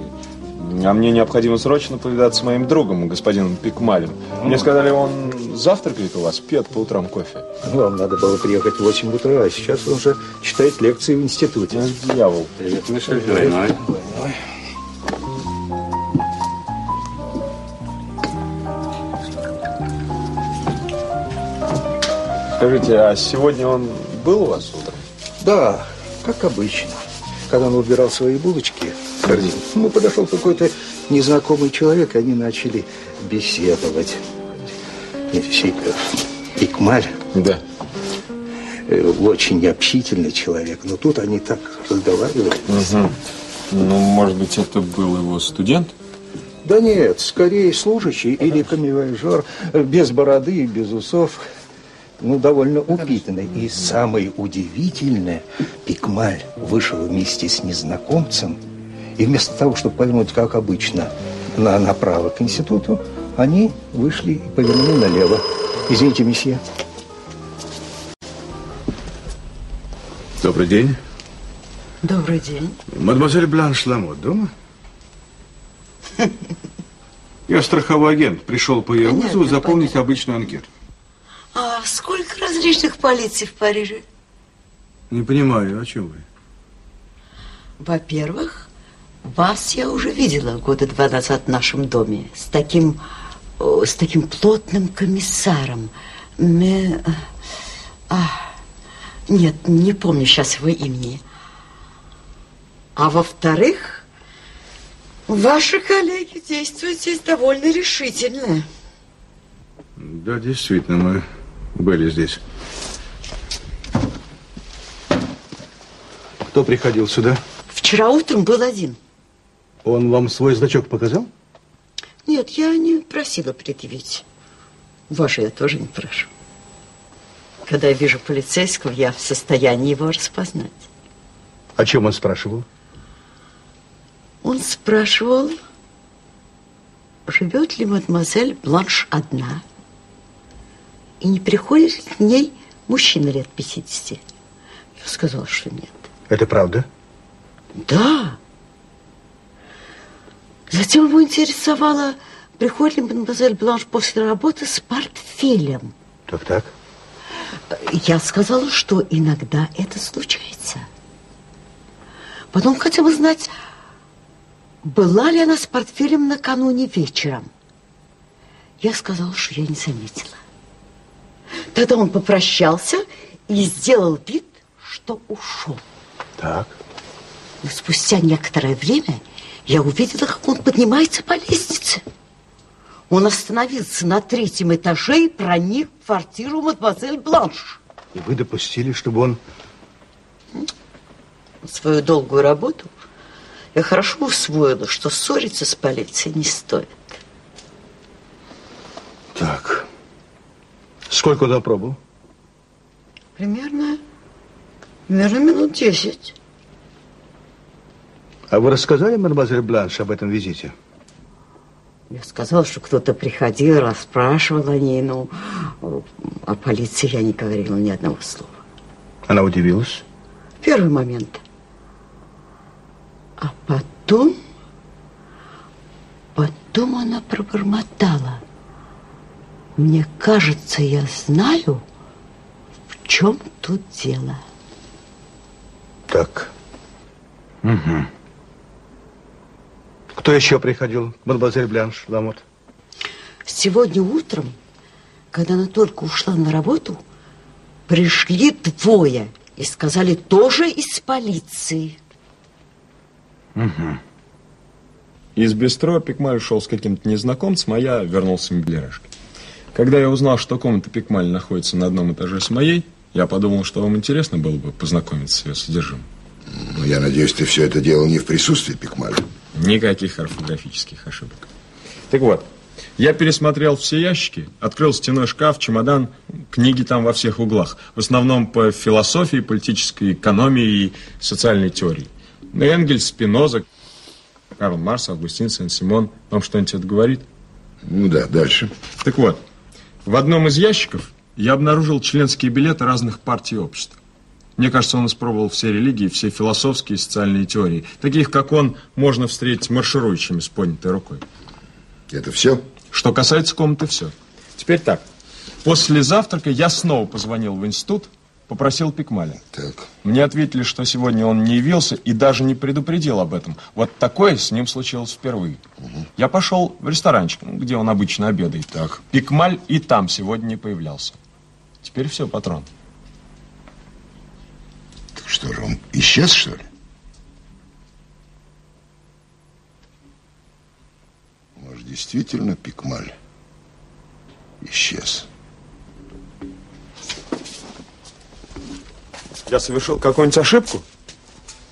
А мне необходимо срочно повидаться с моим другом, господином Пикмалем. Мне сказали, он завтракает у вас, пьет по утрам кофе. Вам надо было приехать в 8 утра, а сейчас он уже читает лекции в институте. Ну, дьявол. Привет, Мишель. Двойной. Скажите, а сегодня он был у вас утром? Да, как обычно. Когда он убирал свои булочки в корзину, ему подошел какой-то незнакомый человек, и они начали беседовать. Икмаль. Да. Э, Очень общительный человек. Но тут они так разговаривали. Угу. Ну, может быть, это был его студент? Да нет, скорее служащий или камевояжер, э, без бороды и без усов, ну, довольно упитанный. И самое удивительное, Пикмаль вышел вместе с незнакомцем, и вместо того, чтобы повернуть, как обычно, на, направо к институту, они вышли и повернули налево. Извините, месье. Добрый день. Добрый день. Мадемуазель Бланш Ламот дома? Я страховой агент. Пришел по ее Понятно, вызову заполнить обычную анкету. А сколько различных полиций в Париже? Не понимаю, о чем вы? Во-первых, вас я уже видела года два назад в нашем доме с таким, с таким плотным комиссаром. Ме- а, нет, не помню сейчас его имени. А во-вторых, ваши коллеги действуют здесь довольно решительно. Да, действительно, мы были здесь. Кто приходил сюда? Вчера утром был один. Он вам свой значок показал? Нет, я не просила предъявить. Ваше я тоже не прошу. Когда я вижу полицейского, я в состоянии его распознать. О чем он спрашивал? Он спрашивал, живет ли мадемуазель Бланш одна, и не приходит ли к ней мужчина лет 50. Я сказала, что нет. Это правда? Да. Затем его интересовало, приходит ли мадемуазель Бланш после работы с портфелем. Так, так. Я сказала, что иногда это случается. Потом хотела знать, была ли она с портфелем накануне вечером. Я сказала, что я не заметила. Тогда он попрощался и сделал вид, что ушел. Так. Но спустя некоторое время я увидела, как он поднимается по лестнице. Он остановился на третьем этаже и проник в квартиру мадемуазель Бланш. И вы допустили, чтобы он... Свою долгую работу я хорошо усвоила, что ссориться с полицией не стоит. Так. Сколько он опробовал? Примерно, примерно минут десять. А вы рассказали мадемуазель Бланш об этом визите? Я сказала, что кто-то приходил, расспрашивал о ней, но о полиции я не говорила ни одного слова. Она удивилась? В первый момент. А потом, потом она пробормотала. Мне кажется, я знаю, в чем тут дело. Так. Угу. Кто еще приходил? Мадемуазель Бланш Ламот. Сегодня утром, когда она только ушла на работу, пришли двое и сказали тоже из полиции. Угу. Из бистро Пикмаль шел с каким-то незнакомцем, а я вернулся в меблерашке. Когда я узнал, что комната Пикмаль находится на одном этаже с моей, я подумал, что вам интересно было бы познакомиться с ее содержимым. Ну, я надеюсь, ты все это делал не в присутствии Пикмаля. Никаких орфографических ошибок. Так вот, я пересмотрел все ящики, открыл стеной шкаф, чемодан, книги там во всех углах. В основном по философии, политической экономии и социальной теории. Энгельс, Спиноза, Карл Марс, Августин, Сен-Симон. Вам что-нибудь это говорит? Ну да, дальше. Так вот, в одном из ящиков я обнаружил членские билеты разных партий общества. Мне кажется, он испробовал все религии, все философские и социальные теории. Таких, как он, можно встретить марширующими с поднятой рукой. Это все? Что касается комнаты, все. Теперь так. После завтрака я снова позвонил в институт, попросил Пикмаля. Так. Мне ответили, что сегодня он не явился и даже не предупредил об этом. Вот такое с ним случилось впервые. Угу. Я пошел в ресторанчик, где он обычно обедает. Так. Пикмаль и там сегодня не появлялся. Теперь все, патрон. Что же, он исчез, что ли? Может, действительно Пикмаль исчез? Я совершил какую-нибудь ошибку?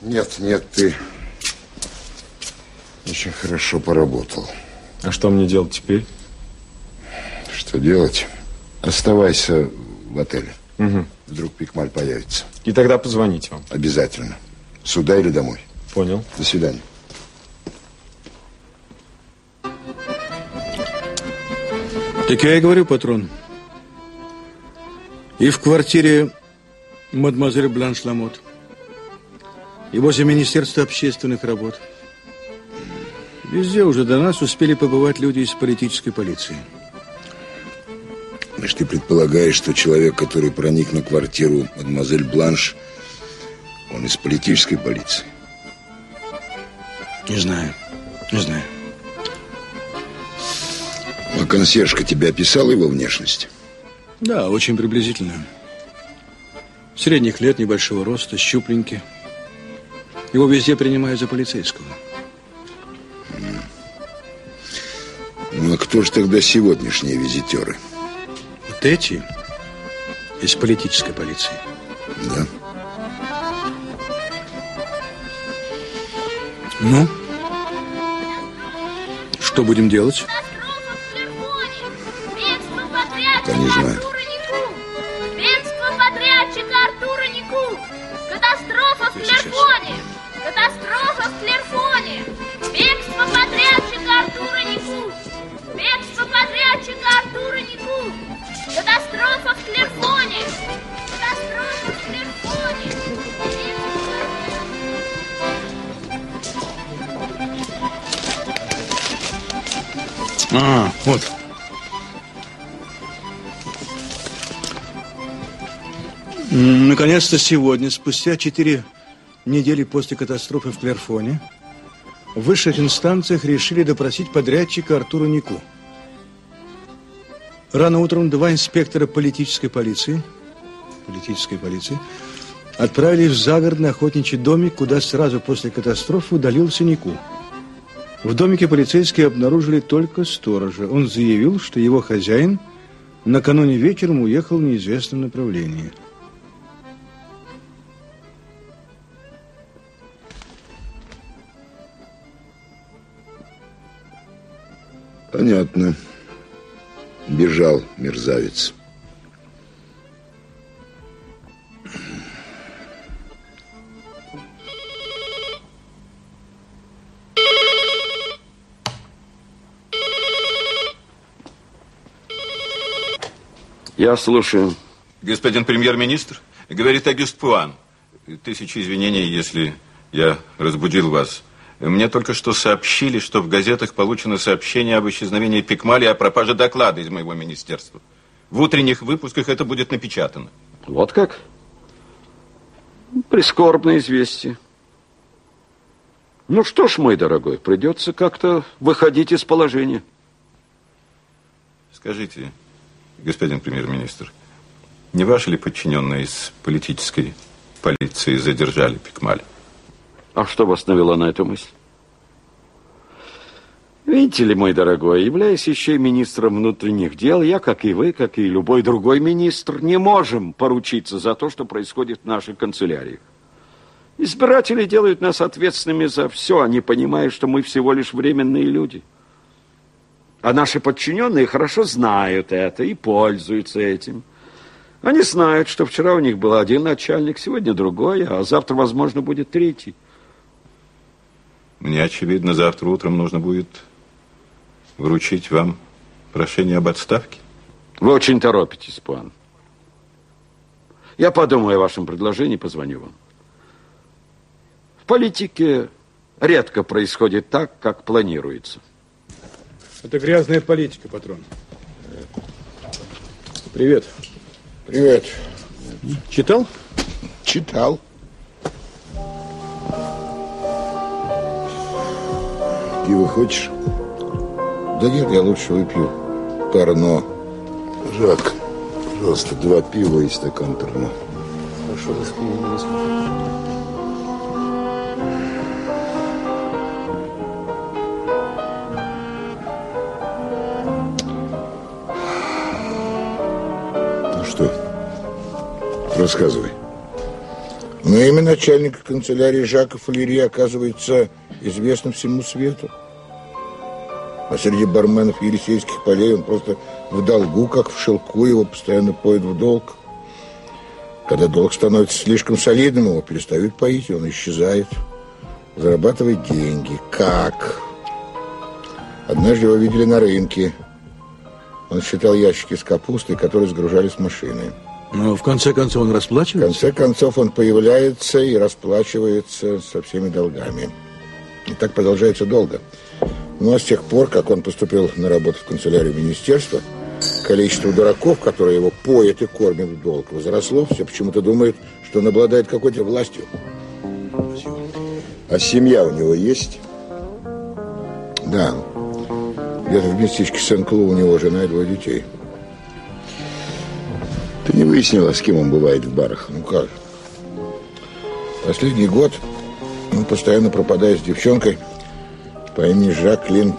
Нет, нет, ты очень хорошо поработал. А что мне делать теперь? Что делать? Оставайся в отеле. Угу. Вдруг Пикмаль появится. И тогда позвоните вам. Обязательно. Сюда или домой? Понял. До свидания. Так я и говорю, патрон. И в квартире мадемуазель Бланш Ламот, и возле Министерства общественных работ. Везде уже до нас успели побывать люди из политической полиции. Значит, ты предполагаешь, что человек, который проник на квартиру мадемуазель Бланш, он из политической полиции? Не знаю, не знаю. А консьержка тебе описала его внешность? Да, очень приблизительно. Средних лет, небольшого роста, щупленький. Его везде принимают за полицейского. Ну, а кто же тогда сегодняшние визитеры? Вот эти из политической полиции. Да. Ну? Что будем делать? Пока не знаю. Катастрофа в Клерфоне! Катастрофа в Клерфоне! А, вот. Наконец-то сегодня, спустя четыре недели после катастрофы в Клерфоне, в высших инстанциях решили допросить подрядчика Артура Нику. Рано утром два инспектора политической полиции, политической полиции отправились в загородный охотничий домик, куда сразу после катастрофы удалился Нику. В домике полицейские обнаружили только сторожа. Он заявил, что его хозяин накануне вечером уехал в неизвестном направлении. Понятно. Бежал мерзавец. Я слушаю. Господин премьер-министр, говорит Агюст Пуан. Тысячи извинений, если я разбудил вас. Мне только что сообщили, что в газетах получено сообщение об исчезновении Пикмали и о пропаже доклада из моего министерства. В утренних выпусках это будет напечатано. Вот как? Прискорбное известие. Ну что ж, мой дорогой, придется как-то выходить из положения. Скажите, господин премьер-министр, не ваши ли подчиненные из политической полиции задержали Пикмаля? А что вас навело на эту мысль? Видите ли, мой дорогой, являясь еще и министром внутренних дел, я, как и вы, как и любой другой министр, не можем поручиться за то, что происходит в наших канцеляриях. Избиратели делают нас ответственными за все, они понимают, что мы всего лишь временные люди. А наши подчиненные хорошо знают это и пользуются этим. Они знают, что вчера у них был один начальник, сегодня другой, а завтра, возможно, будет третий. Мне, очевидно, завтра утром нужно будет вручить вам прошение об отставке. Вы очень торопитесь, пан. Я подумаю о вашем предложении, позвоню вам. В политике редко происходит так, как планируется. Это грязная политика, патрон. Привет. Привет. Читал? Читал. Пиво хочешь? Да нет, я лучше выпью Тарно. Жак, пожалуйста, два пива и стакан Тарно. Хорошо, до господин. Ну что, рассказывай. Ну, имя начальника канцелярии Жака Фалери оказывается известно всему свету. А среди барменов Елисейских полей он просто в долгу, как в шелку, его постоянно поют в долг. Когда долг становится слишком солидным, его перестают поить, и он исчезает. Зарабатывает деньги. Как? Однажды его видели на рынке. Он считал ящики с капустой, которые сгружали с машины. Но в конце концов он В расплачивается? конце концов он появляется и расплачивается со всеми долгами. И так продолжается долго. Ну а с тех пор, как он поступил на работу в канцелярию министерства, количество дураков, которые его поят и кормят в долг, возросло. Все почему-то думают, что он обладает какой-то властью. А семья у него есть? Да. Где-то в местечке Сен-Клу у него жена и двое детей. Ты не выяснила, с кем он бывает в барах? Ну как? Последний год он постоянно пропадает с девчонкой по имени Жаклин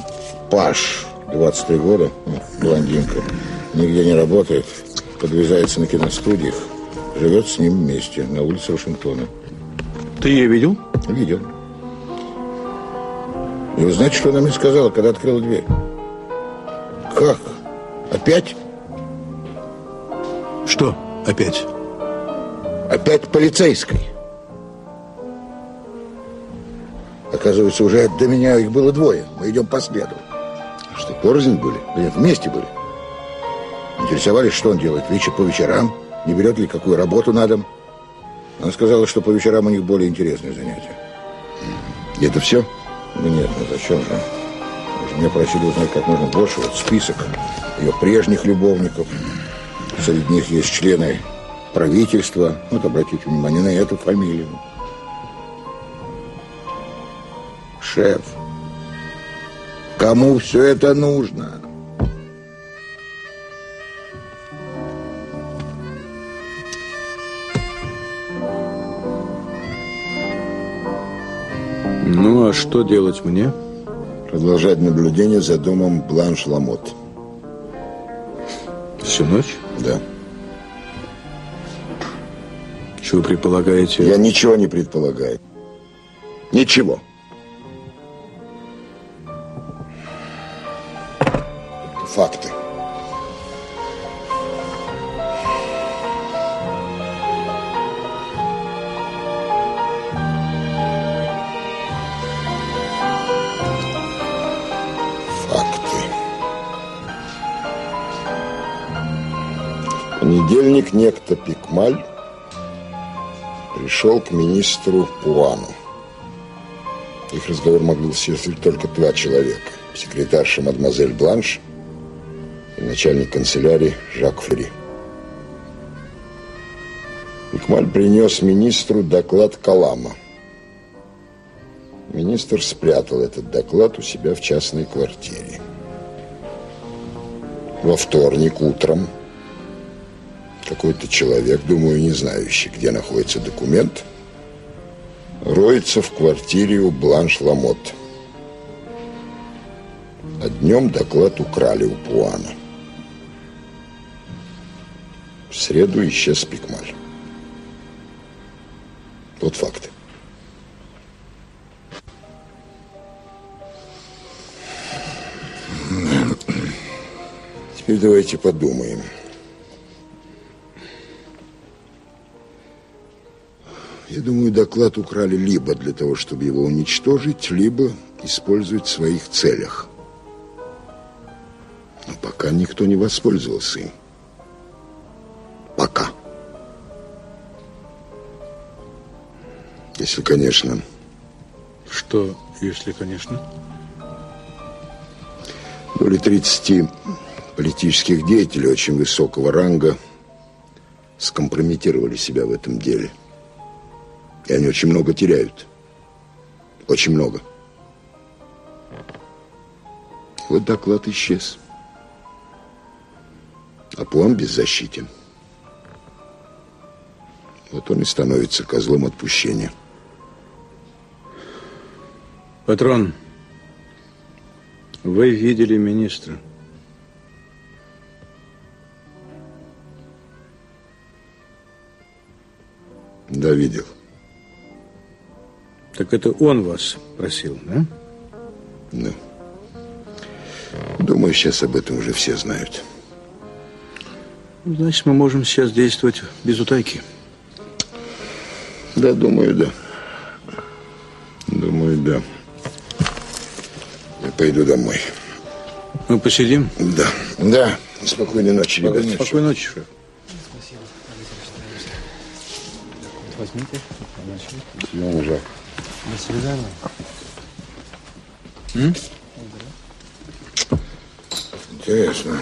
Паш. 23 года, ну, блондинка. Нигде не работает, подвязается на киностудиях. Живет с ним вместе на улице Вашингтона. Ты ее видел? Видел. И вы знаете, что она мне сказала, когда открыла дверь? Как? Опять? Что опять? Опять полицейской. Оказывается, уже до меня их было двое. Мы идем по следу. Что, порознь были? Да нет, вместе были. Интересовались, что он делает вечер по вечерам, не берет ли какую работу на дом. Она сказала, что по вечерам у них более интересные занятия. И это все? Ну нет, ну зачем же? Меня просили узнать как можно больше. Вот список ее прежних любовников. Среди них есть члены правительства. Вот обратите внимание на эту фамилию. Шеф, кому все это нужно? Ну, а что делать мне? Продолжать наблюдение за домом Бланш Ламот. Всю ночь? Да. Что вы предполагаете? Я ничего не предполагаю. Ничего. Пришел к министру Пуану. Их разговор мог был только два человека. Секретарша мадемуазель Бланш и начальник канцелярии Жак Флери. Пикмаль принес министру доклад Калама. Министр спрятал этот доклад у себя в частной квартире. Во вторник утром какой-то человек, думаю, не знающий, где находится документ, роется в квартире у Бланш Ламотт. А днем доклад украли у Пуана. В среду исчез Пикмаль. Вот факты. Теперь давайте подумаем. Я думаю, доклад украли либо для того, чтобы его уничтожить, либо использовать в своих целях. Но пока никто не воспользовался им. Пока. Если, конечно... Что, если, конечно? Более 30 политических деятелей очень высокого ранга скомпрометировали себя в этом деле. И они очень много теряют. Очень много. Вот доклад исчез. А Пуан беззащитен. Вот он и становится козлом отпущения. Патрон, вы видели министра? Да, видел. Так это он вас просил, да? Да. Думаю, сейчас об этом уже все знают. Значит, мы можем сейчас действовать без утайки. Да, думаю, да. Думаю, да. Я пойду домой. Мы посидим? Да. Да. Спокойной ночи, ребята. Спокойной ночи, шеф. Возьмите. Всего жаль. До свидания. М? Интересно.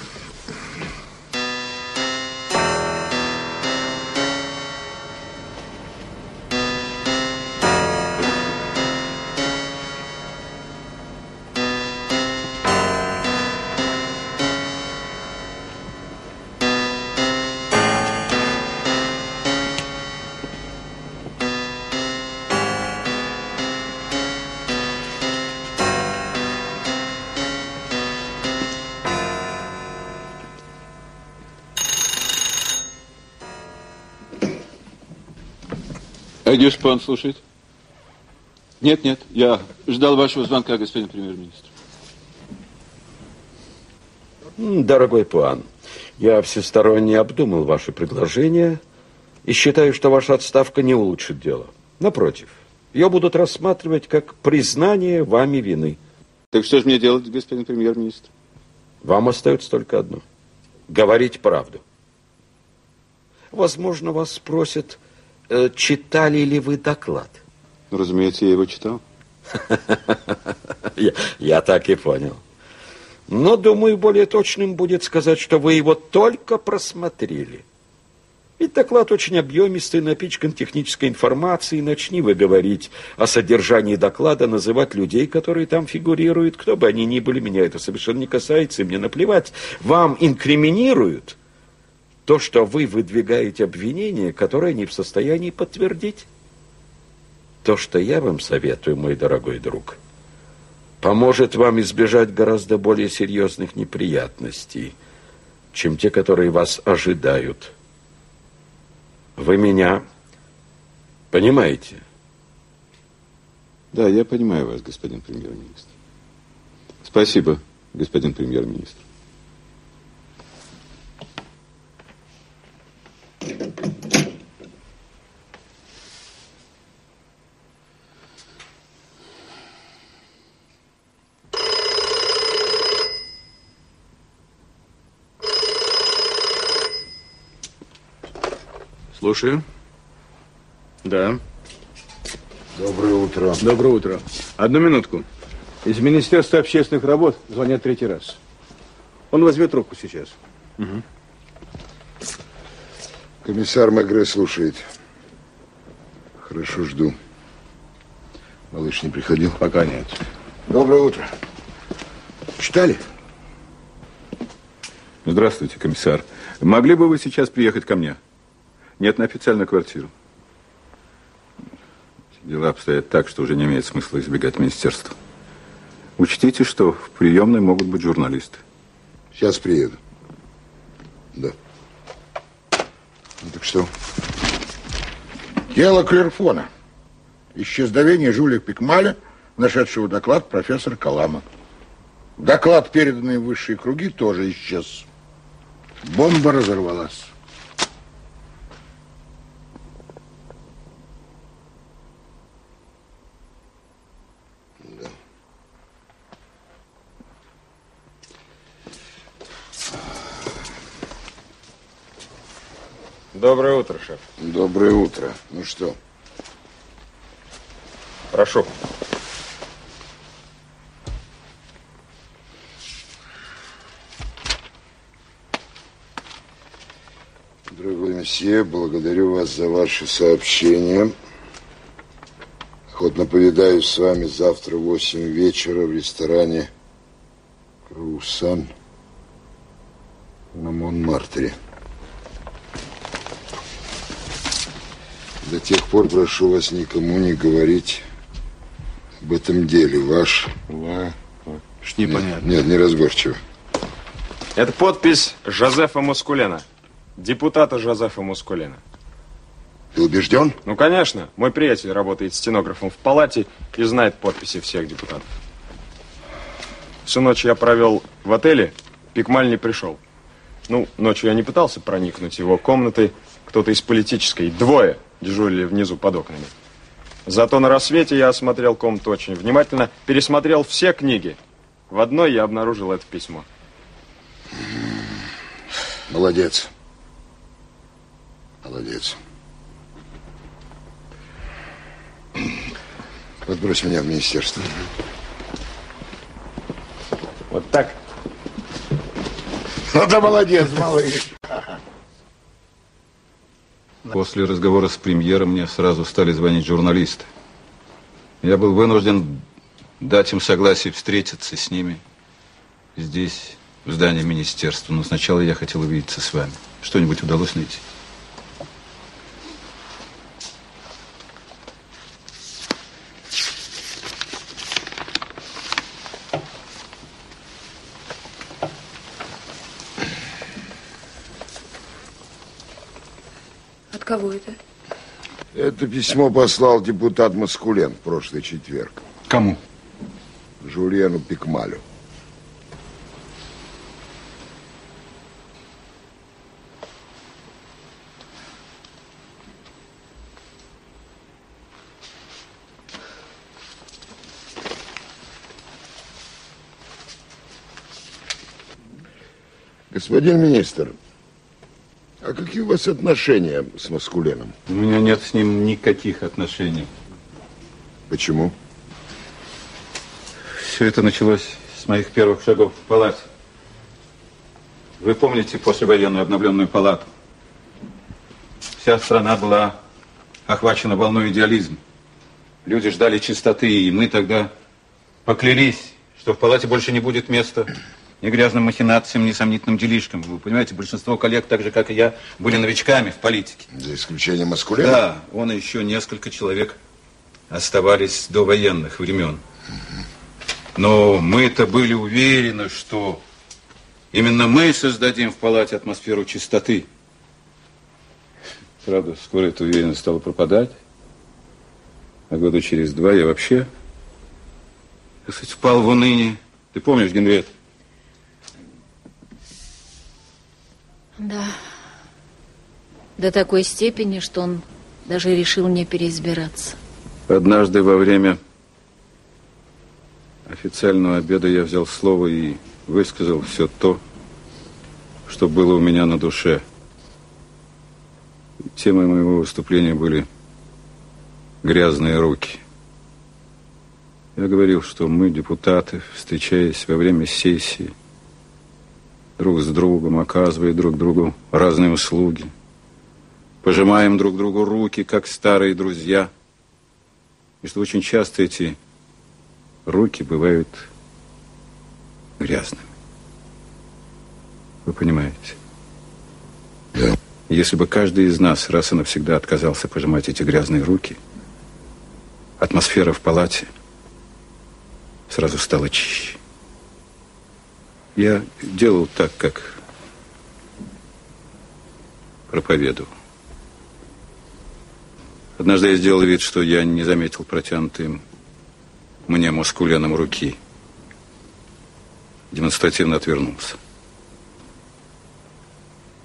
Где шпан слушает? Нет, нет, я ждал вашего звонка, господин премьер-министр. Дорогой Пуан, я всесторонне обдумал ваше предложение и считаю, что ваша отставка не улучшит дело. Напротив, ее будут рассматривать как признание вами вины. Так что же мне делать, господин премьер-министр? Вам остается только одно. Говорить правду. Возможно, вас спросят, читали ли вы доклад. Ну, разумеется, я его читал. Я, я так и понял. Но, думаю, более точным будет сказать, что вы его только просмотрели. Ведь доклад очень объемистый, напичкан технической информацией. Начни вы говорить о содержании доклада, называть людей, которые там фигурируют. Кто бы они ни были, меня это совершенно не касается, и мне наплевать. Вам инкриминируют то, что вы выдвигаете обвинение, которое не в состоянии подтвердить. То, что я вам советую, мой дорогой друг, поможет вам избежать гораздо более серьезных неприятностей, чем те, которые вас ожидают. Вы меня понимаете? Да, я понимаю вас, господин премьер-министр. Спасибо, господин премьер-министр. Слушаю. Да. Доброе утро. Доброе утро. Одну минутку. Из Министерства общественных работ звонят третий раз. Он возьмет трубку сейчас. Мгм. Комиссар Магре слушает. Хорошо, жду. Малыш не приходил? Пока нет. Доброе утро. Читали? Здравствуйте, комиссар. Могли бы вы сейчас приехать ко мне? Нет, на официальную квартиру. Дела обстоят так, что уже не имеет смысла избегать министерства. Учтите, что в приемной могут быть журналисты. Сейчас приеду. Да. Ну, так что? Дело Клерфона. Исчезновение Жюля Пикмаля, нашедшего доклад профессора Калама. Доклад, переданный в высшие круги, тоже исчез. Бомба разорвалась. Доброе утро, шеф. Доброе утро. Ну что? Прошу. Дорогой месье, благодарю вас за ваше сообщение. Охотно повидаюсь с вами завтра в 8 вечера в ресторане «Крусан» на Монмартре. До тех пор прошу вас никому не говорить об этом деле. Ваш... Ва... Что непонятно. Нет, не разборчиво. Это подпись Жозефа Мускулена. Депутата Жозефа Мускулена. Ты убежден? Ну, конечно. Мой приятель работает стенографом в палате и знает подписи всех депутатов. Всю ночь я провел в отеле, Пикмаль не пришел. Ну, ночью я не пытался проникнуть в его комнаты. Кто-то из политической, двое, дежурили внизу под окнами. Зато на рассвете я осмотрел комнату очень внимательно, пересмотрел все книги. В одной я обнаружил это письмо. Молодец. Молодец. Подбрось меня в министерство. Вот так? Ну да молодец, малыш. После разговора с премьером мне сразу стали звонить журналисты. Я был вынужден дать им согласие встретиться с ними здесь, в здании министерства. Но сначала я хотел увидеться с вами. Что-нибудь удалось найти? Это письмо послал депутат Маскулен в прошлый четверг. Кому? Жульену Пикмалю. Господин министр, а какие у вас отношения с Маскуленом? У меня нет с ним никаких отношений. Почему? Все это началось с моих первых шагов в палате. Вы помните послевоенную обновленную палату? Вся страна была охвачена волной идеализма. Люди ждали чистоты, и мы тогда поклялись, что в палате больше не будет места ни грязным махинациям, ни сомнительным делишкам. Вы понимаете, большинство коллег, так же, как и я, были новичками в политике. За исключением Маскулена? Да, он и еще несколько человек оставались до военных времен. Но мы-то были уверены, что именно мы создадим в палате атмосферу чистоты. Правда, скоро эта уверенность стала пропадать. А года через два я вообще, так сказать, впал в уныние. Ты помнишь, Генриет? Да. До такой степени, что он даже решил не переизбираться. Однажды во время официального обеда я взял слово и высказал все то, что было у меня на душе. Темой моего выступления были грязные руки. Я говорил, что мы, депутаты, встречаясь во время сессии, друг с другом, оказывая друг другу разные услуги, пожимаем друг другу руки, как старые друзья, и что очень часто эти руки бывают грязными. Вы понимаете? Да. Если бы каждый из нас раз и навсегда отказался пожимать эти грязные руки, атмосфера в палате сразу стала чище. Я делал так, как проповедовал. Однажды я сделал вид, что я не заметил протянутым мне мускуленом руки. Демонстративно отвернулся.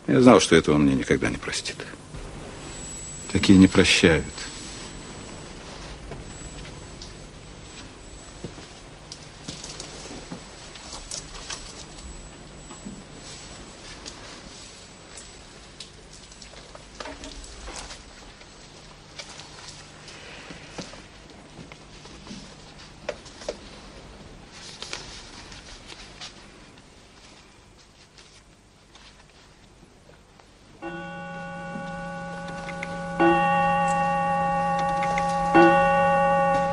Я знал, что этого он мне никогда не простит. Такие не прощают.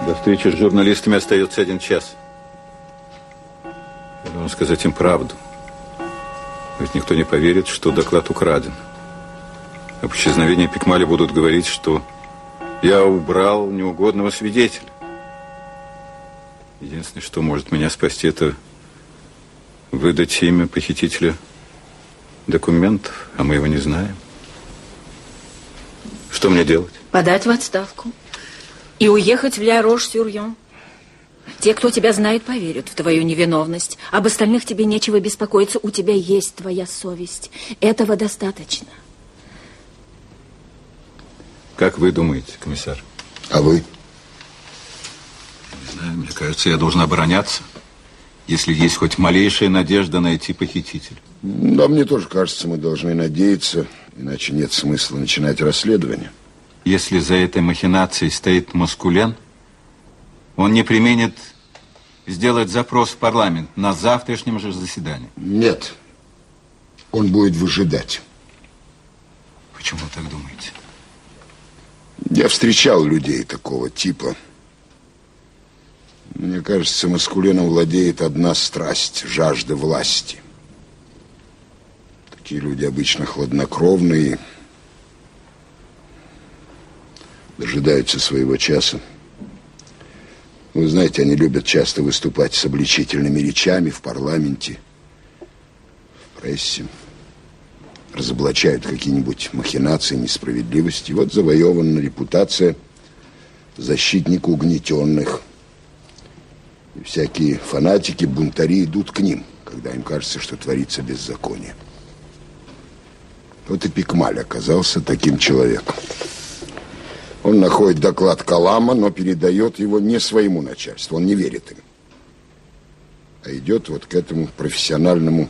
До встречи с журналистами остается один час. Я должен сказать им правду. Ведь никто не поверит, что доклад украден. Об исчезновении Пикмали будут говорить, что я убрал неугодного свидетеля. Единственное, что может меня спасти, это выдать имя похитителя документов, а мы его не знаем. Что мне делать? Подать в отставку. И уехать в Ля-Рош-Сюрьон. Те, кто тебя знает, поверят в твою невиновность. Об остальных тебе нечего беспокоиться. У тебя есть твоя совесть. Этого достаточно. Как вы думаете, комиссар? А вы? Не знаю, мне кажется, я должен обороняться, если есть хоть малейшая надежда найти похитителя. Да, мне тоже кажется, мы должны надеяться, иначе нет смысла начинать расследование. Если за этой махинацией стоит Маскулен, он не применит сделать запрос в парламент на завтрашнем же заседании. Нет. Он будет выжидать. Почему вы так думаете? Я встречал людей такого типа. Мне кажется, Маскуленом владеет одна страсть – жажда власти. Такие люди обычно хладнокровные, дожидаются своего часа. Вы знаете, они любят часто выступать с обличительными речами в парламенте, в прессе. Разоблачают какие-нибудь махинации, несправедливости. Вот завоевана репутация защитника угнетенных. И всякие фанатики, бунтари идут к ним, когда им кажется, что творится беззаконие. Вот и Пикмаль оказался таким человеком. Он находит доклад Калама, но передает его не своему начальству. Он не верит им. А идет вот к этому профессиональному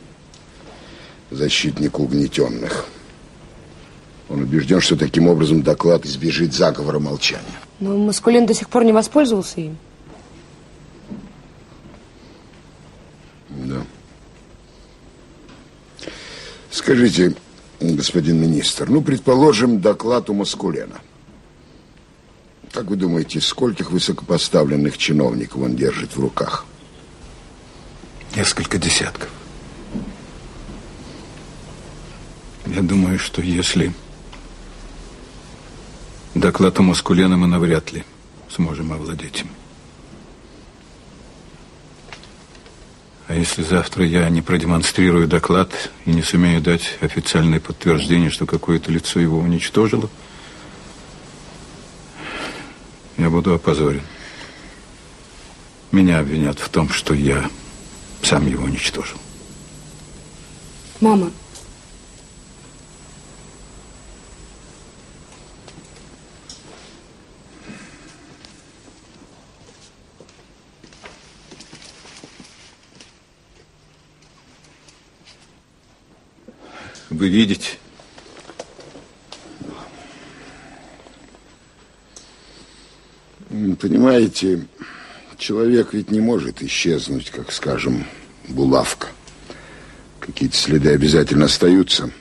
защитнику угнетенных. Он убежден, что таким образом доклад избежит заговора молчания. Но Маскулин до сих пор не воспользовался им. Да. Скажите, господин министр, ну, предположим, доклад у Маскулена. Как вы думаете, скольких высокопоставленных чиновников он держит в руках? Несколько десятков. Я думаю, что если доклад о Маскулена мы навряд ли сможем овладеть им. А если завтра я не продемонстрирую доклад и не сумею дать официальное подтверждение, что какое-то лицо его уничтожило, я буду опозорен. Меня обвинят в том, что я сам его уничтожил. Мама, Вы видите? Понимаете, человек ведь не может исчезнуть, как, скажем, булавка. Какие-то следы обязательно остаются.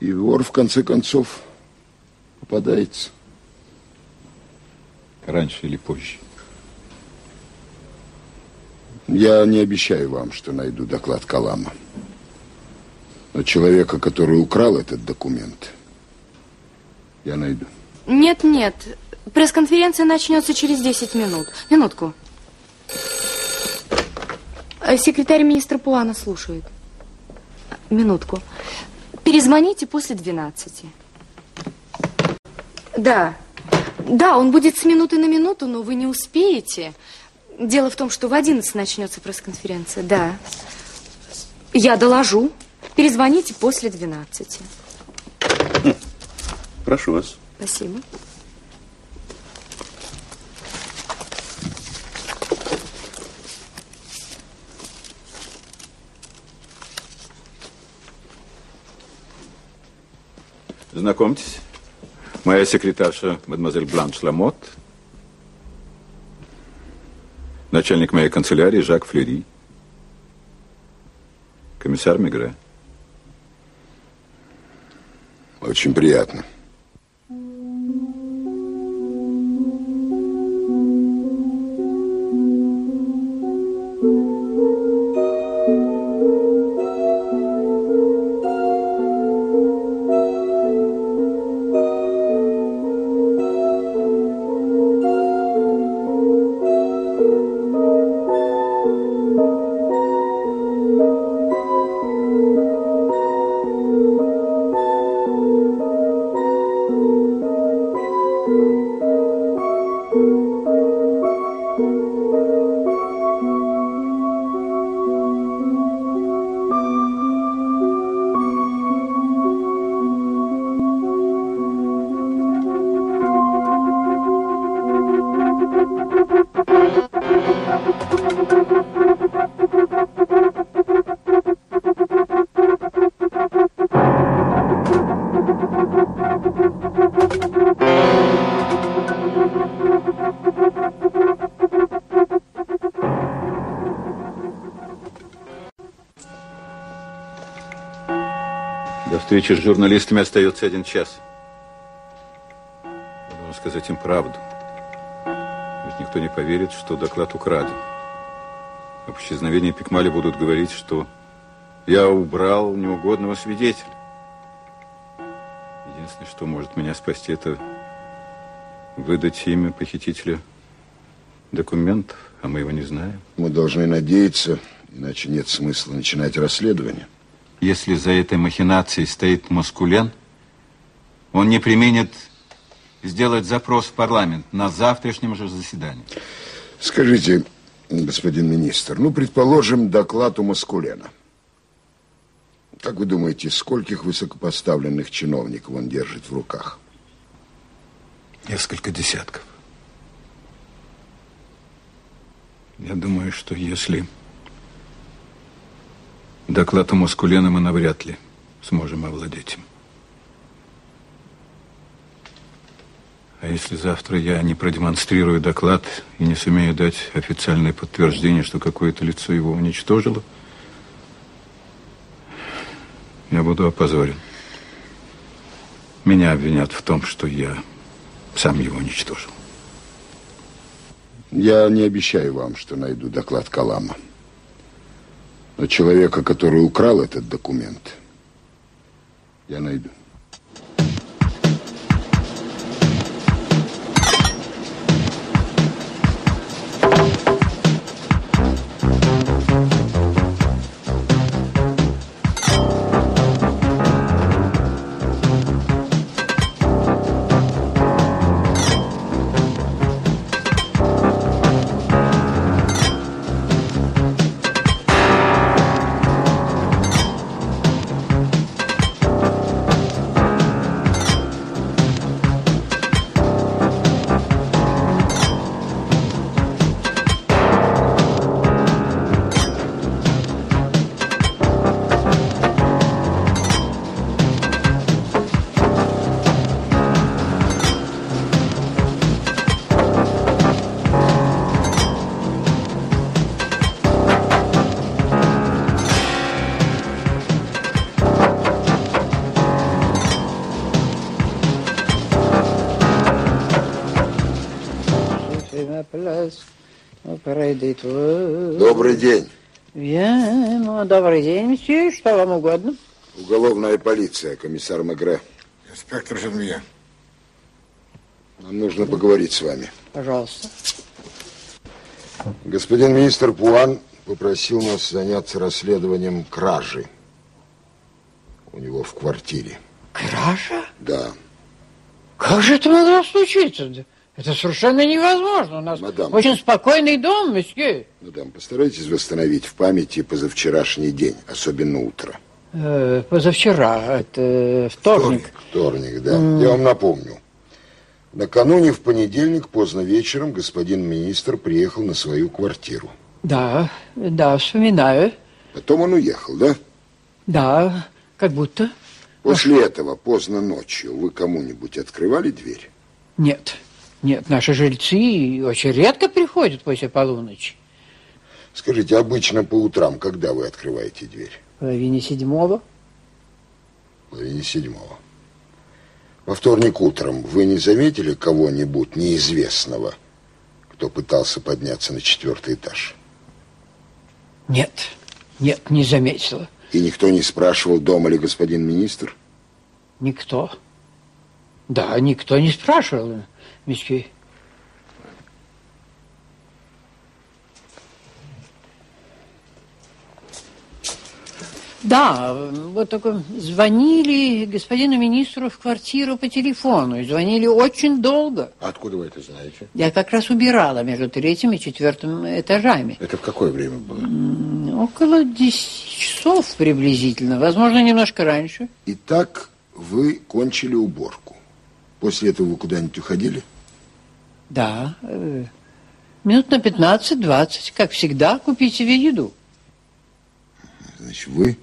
И вор, в конце концов, попадается. Раньше или позже. Я не обещаю вам, что найду доклад Калама. Но человека, который украл этот документ, я найду. Нет, нет. Пресс-конференция начнется через 10 минут. Минутку. Э, Секретарь министра Пуана слушает. Минутку. Перезвоните после 12. Да. Да, он будет с минуты на минуту, но вы не успеете. Дело в том, что в 11 начнется пресс-конференция. Да. Я доложу. Перезвоните после 12. Прошу вас. Спасибо. Знакомьтесь, моя секретарша, мадемуазель Бланш Ламот, начальник моей канцелярии Жак Флери, комиссар Мигре. Очень приятно. Встречи с журналистами остается один час. Должен сказать им правду. Ведь никто не поверит, что доклад украден. Об исчезновении Пикмали будут говорить, что я убрал неугодного свидетеля. Единственное, что может меня спасти, это выдать имя похитителя документов, а мы его не знаем. Мы должны надеяться, иначе нет смысла начинать расследование. Если за этой махинацией стоит Маскулен, он не применит сделать запрос в парламент на завтрашнем же заседании. Скажите, господин министр, ну, предположим, доклад у Маскулена. Как вы думаете, скольких высокопоставленных чиновников он держит в руках? Несколько десятков. Я думаю, что если доклад у Маскулена, мы навряд ли сможем овладеть им. А если завтра я не продемонстрирую доклад и не сумею дать официальное подтверждение, что какое-то лицо его уничтожило, я буду опозорен. Меня обвинят в том, что я сам его уничтожил. Я не обещаю вам, что найду доклад Калама. Но человека, который украл этот документ, я найду. Добрый день. Bien, ну, добрый день, месье. Что вам угодно? Уголовная полиция, комиссар Магре. Инспектор Женвье. Нам нужно поговорить с вами. Пожалуйста. Господин министр Пуан попросил нас заняться расследованием кражи у него в квартире. Кража? Да. Как же это могло случиться? Это совершенно невозможно. У нас Мадам. очень спокойный дом, месье. Мадам, постарайтесь восстановить в памяти позавчерашний день, особенно утро. Э, позавчера, это вторник. Вторник, да. М. Я вам напомню. Накануне в понедельник поздно вечером господин министр приехал на свою квартиру. Да, да, вспоминаю. Потом он уехал, да? Да, как будто. После этого, поздно ночью, вы кому-нибудь открывали дверь? Нет, нет, наши жильцы очень редко приходят после полуночи. Скажите, обычно по утрам, когда вы открываете дверь? В половине седьмого. В половине седьмого. Во вторник утром вы не заметили кого-нибудь неизвестного, кто пытался подняться на четвертый этаж? Нет, нет, не заметила. И никто не спрашивал, дома ли господин министр? Никто. Да, никто не спрашивал, месье. Да, вот только звонили господину министру в квартиру по телефону. И звонили очень долго. Откуда вы это знаете? Я как раз убирала между третьим и четвертым этажами. Это в какое время было? Около 10 часов приблизительно, возможно, немножко раньше. Итак, вы кончили уборку. После этого вы куда-нибудь уходили? Да, э, минут на 15-20, как всегда, купить себе еду. Значит, вы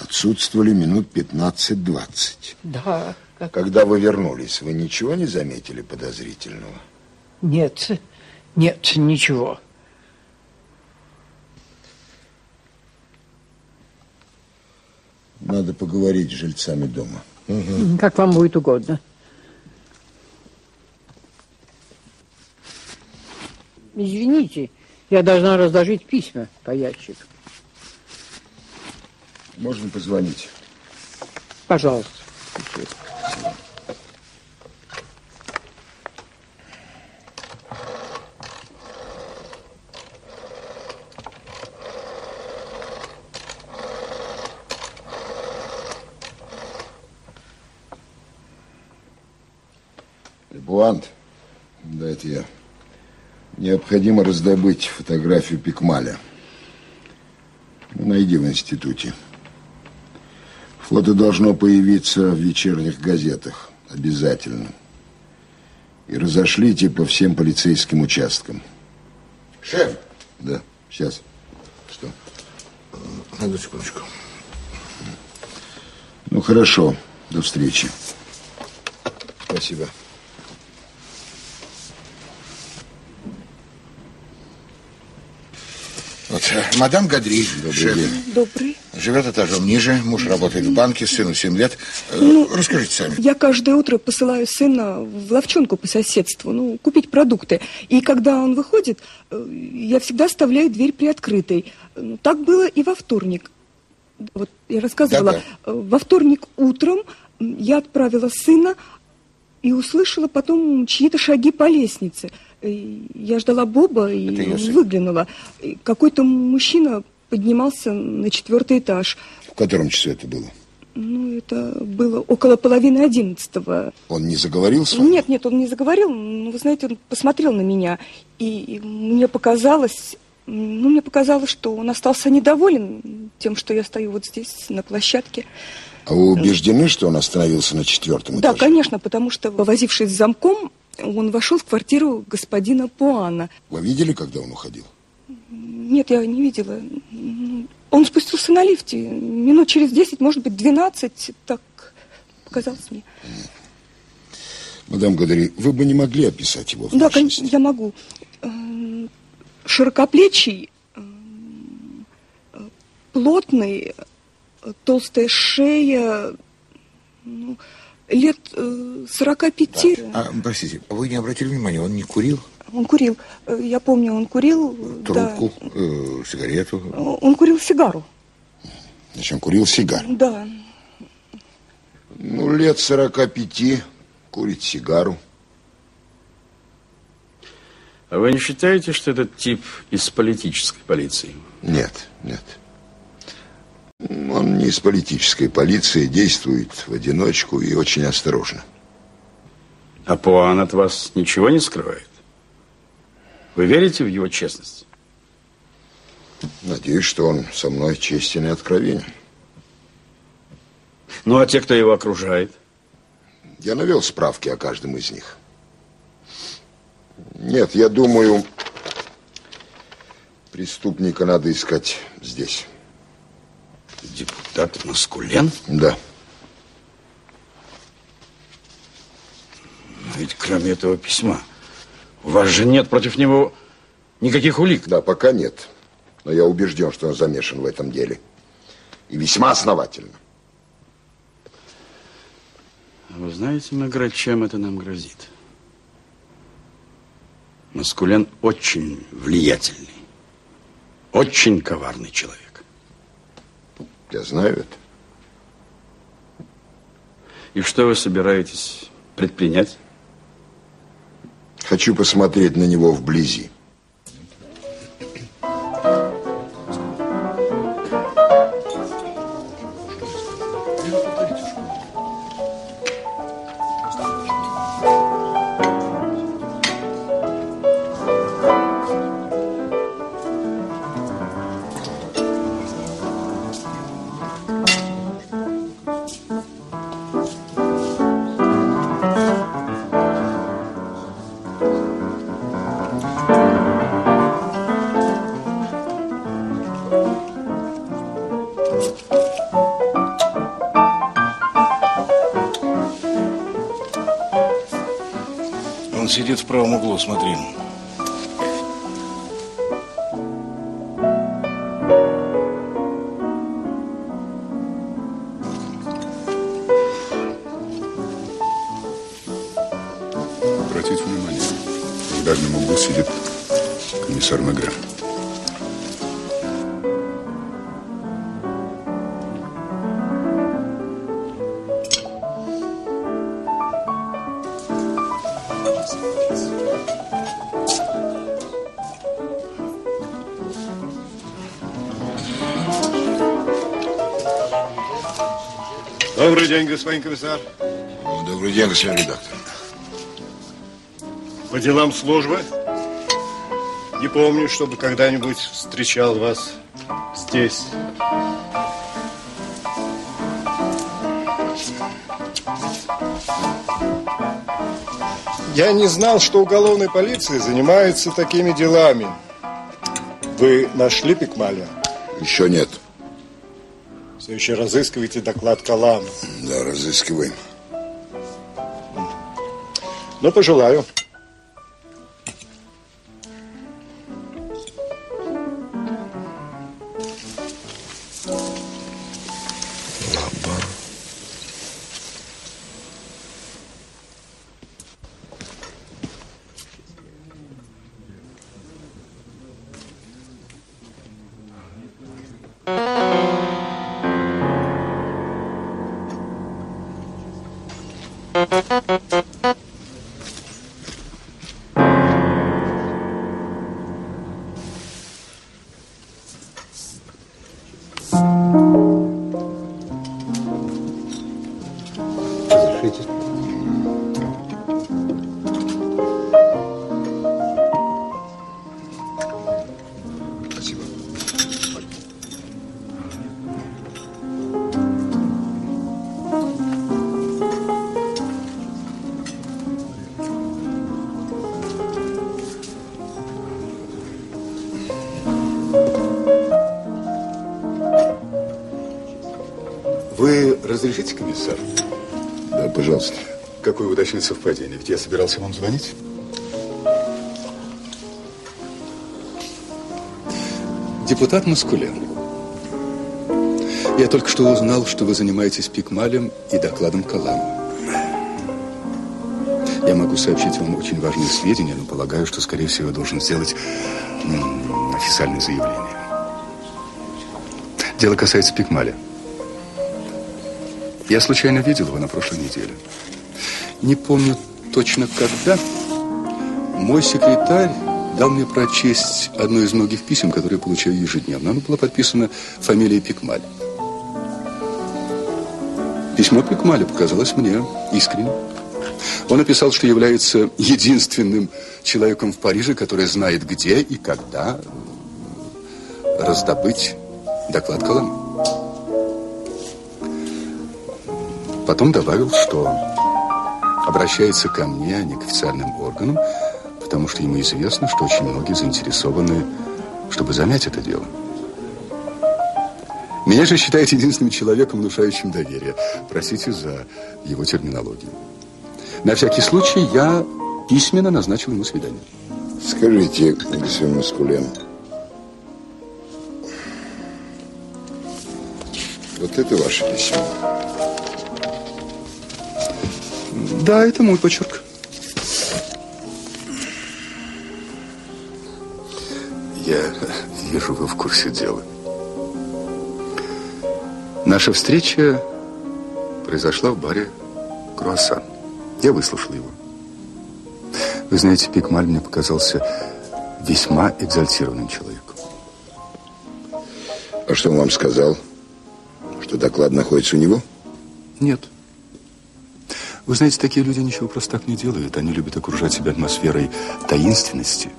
отсутствовали минут 15-20. Да, как... Когда вы вернулись, вы ничего не заметили подозрительного? Нет, нет, ничего. Надо поговорить с жильцами дома. Как вам будет угодно. Извините, я должна разложить письма по ящику. Можно позвонить? Пожалуйста. Буант, да это я. Необходимо раздобыть фотографию Пикмаля. Ну, Найди в институте. Фото должно появиться в вечерних газетах. Обязательно. И разошлите по всем полицейским участкам. Шеф, Да, сейчас. Что? одну секундочку. Ну, хорошо. До встречи. Спасибо. Вот, мадам Гадри, шеф, Добрый. живет этажом ниже, муж работает в банке, сыну 7 лет. Э, Ну, Расскажите сами. Я каждое утро посылаю сына в ловчонку по соседству, ну, купить продукты. И когда он выходит, э, я всегда оставляю дверь приоткрытой. Ну, так было и во вторник. Вот я рассказывала. Да-да. Э, Во вторник утром я отправила сына и услышала потом чьи-то шаги по лестнице. Я ждала Боба и выглянула. Какой-то мужчина поднимался на четвертый этаж. В котором часу это было? Ну, это было около половины одиннадцатого. Он не заговорил с вами? Нет, нет, он не заговорил, но, вы знаете, он посмотрел на меня, и, мне показалось, ну, мне показалось, что он остался недоволен тем, что я стою вот здесь, на площадке. А вы убеждены, что он остановился на четвертом Да, этаже? конечно, потому что, повозившись с замком, он вошел в квартиру господина Пуана. Вы видели, когда он уходил? Нет, я не видела. Он спустился на лифте. Минут через 10, может быть, 12, так показалось мне. Мадам Гадари, вы бы не могли описать его Да, конечно, я могу. Эм, Широкоплечий, э, плотный, э, толстая шея, ну, лет э, 45. А, простите, вы не обратили внимания, он не курил Он курил. Э, Я помню, он курил. трубку, э, сигарету? Да. Он курил сигару. Зачем курил сигар? Да. Ну, лет 45, курит сигару. А вы не считаете, что этот тип из политической полиции? Нет, нет. Он не из политической полиции, действует в одиночку и очень осторожно. А Пуан от вас ничего не скрывает? Вы верите в его честность? Надеюсь, что он со мной честен и откровенен. Ну, а те, кто его окружает? Я навел справки о каждом из них. Нет, я думаю, преступника надо искать здесь. Депутат Маскулен? Да. Но ведь кроме этого письма, у вас же нет против него никаких улик. Да, пока нет. Но я убежден, что он замешан в этом деле. И весьма основательно. А Вы знаете, Мегре, чем это нам грозит? Маскулен очень влиятельный, очень коварный человек. Я знаю это. И что вы собираетесь предпринять? Хочу посмотреть на него вблизи. Господин комиссар. Добрый день, господин редактор. По делам службы? Не помню, чтобы когда-нибудь встречал вас здесь. Я не знал, что уголовная полиция занимается такими делами. Вы нашли Пикмаля? Еще нет. Все еще разыскиваете доклад Калама. Да, разыскиваем. Ну, пожелаю. Совпадение. Ведь я собирался вам звонить. Депутат Маскулен. Я только что узнал, что вы занимаетесь Пикмалем и докладом Калама. Я могу сообщить вам очень важные сведения, но полагаю, что, скорее всего, должен сделать официальное заявление. Дело касается Пикмаля. Я случайно видел его на прошлой неделе. Не помню точно когда, мой секретарь дал мне прочесть одно из многих писем, которые я получаю ежедневно. Оно было подписано фамилией Пикмаль. Письмо Пикмаля показалось мне искренним. Он написал, что является единственным человеком в Париже, который знает, где и когда раздобыть доклад Колома. Потом добавил, что обращается ко мне, а не к официальным органам, потому что ему известно, что очень многие заинтересованы, чтобы замять это дело. Меня же считает единственным человеком, внушающим доверие. Простите за его терминологию. На всякий случай я письменно назначил ему свидание. Скажите, господин Маскулен, вот это ваше письмо. Да, это мой почерк. Я вижу, вы в курсе дела. Наша встреча произошла в баре «Круассан». Я выслушал его. Вы знаете, Пикмаль мне показался весьма экзальтированным человеком. А что он вам сказал? Что доклад находится у него? Нет. Вы знаете, такие люди ничего просто так не делают. Они любят окружать себя атмосферой таинственности.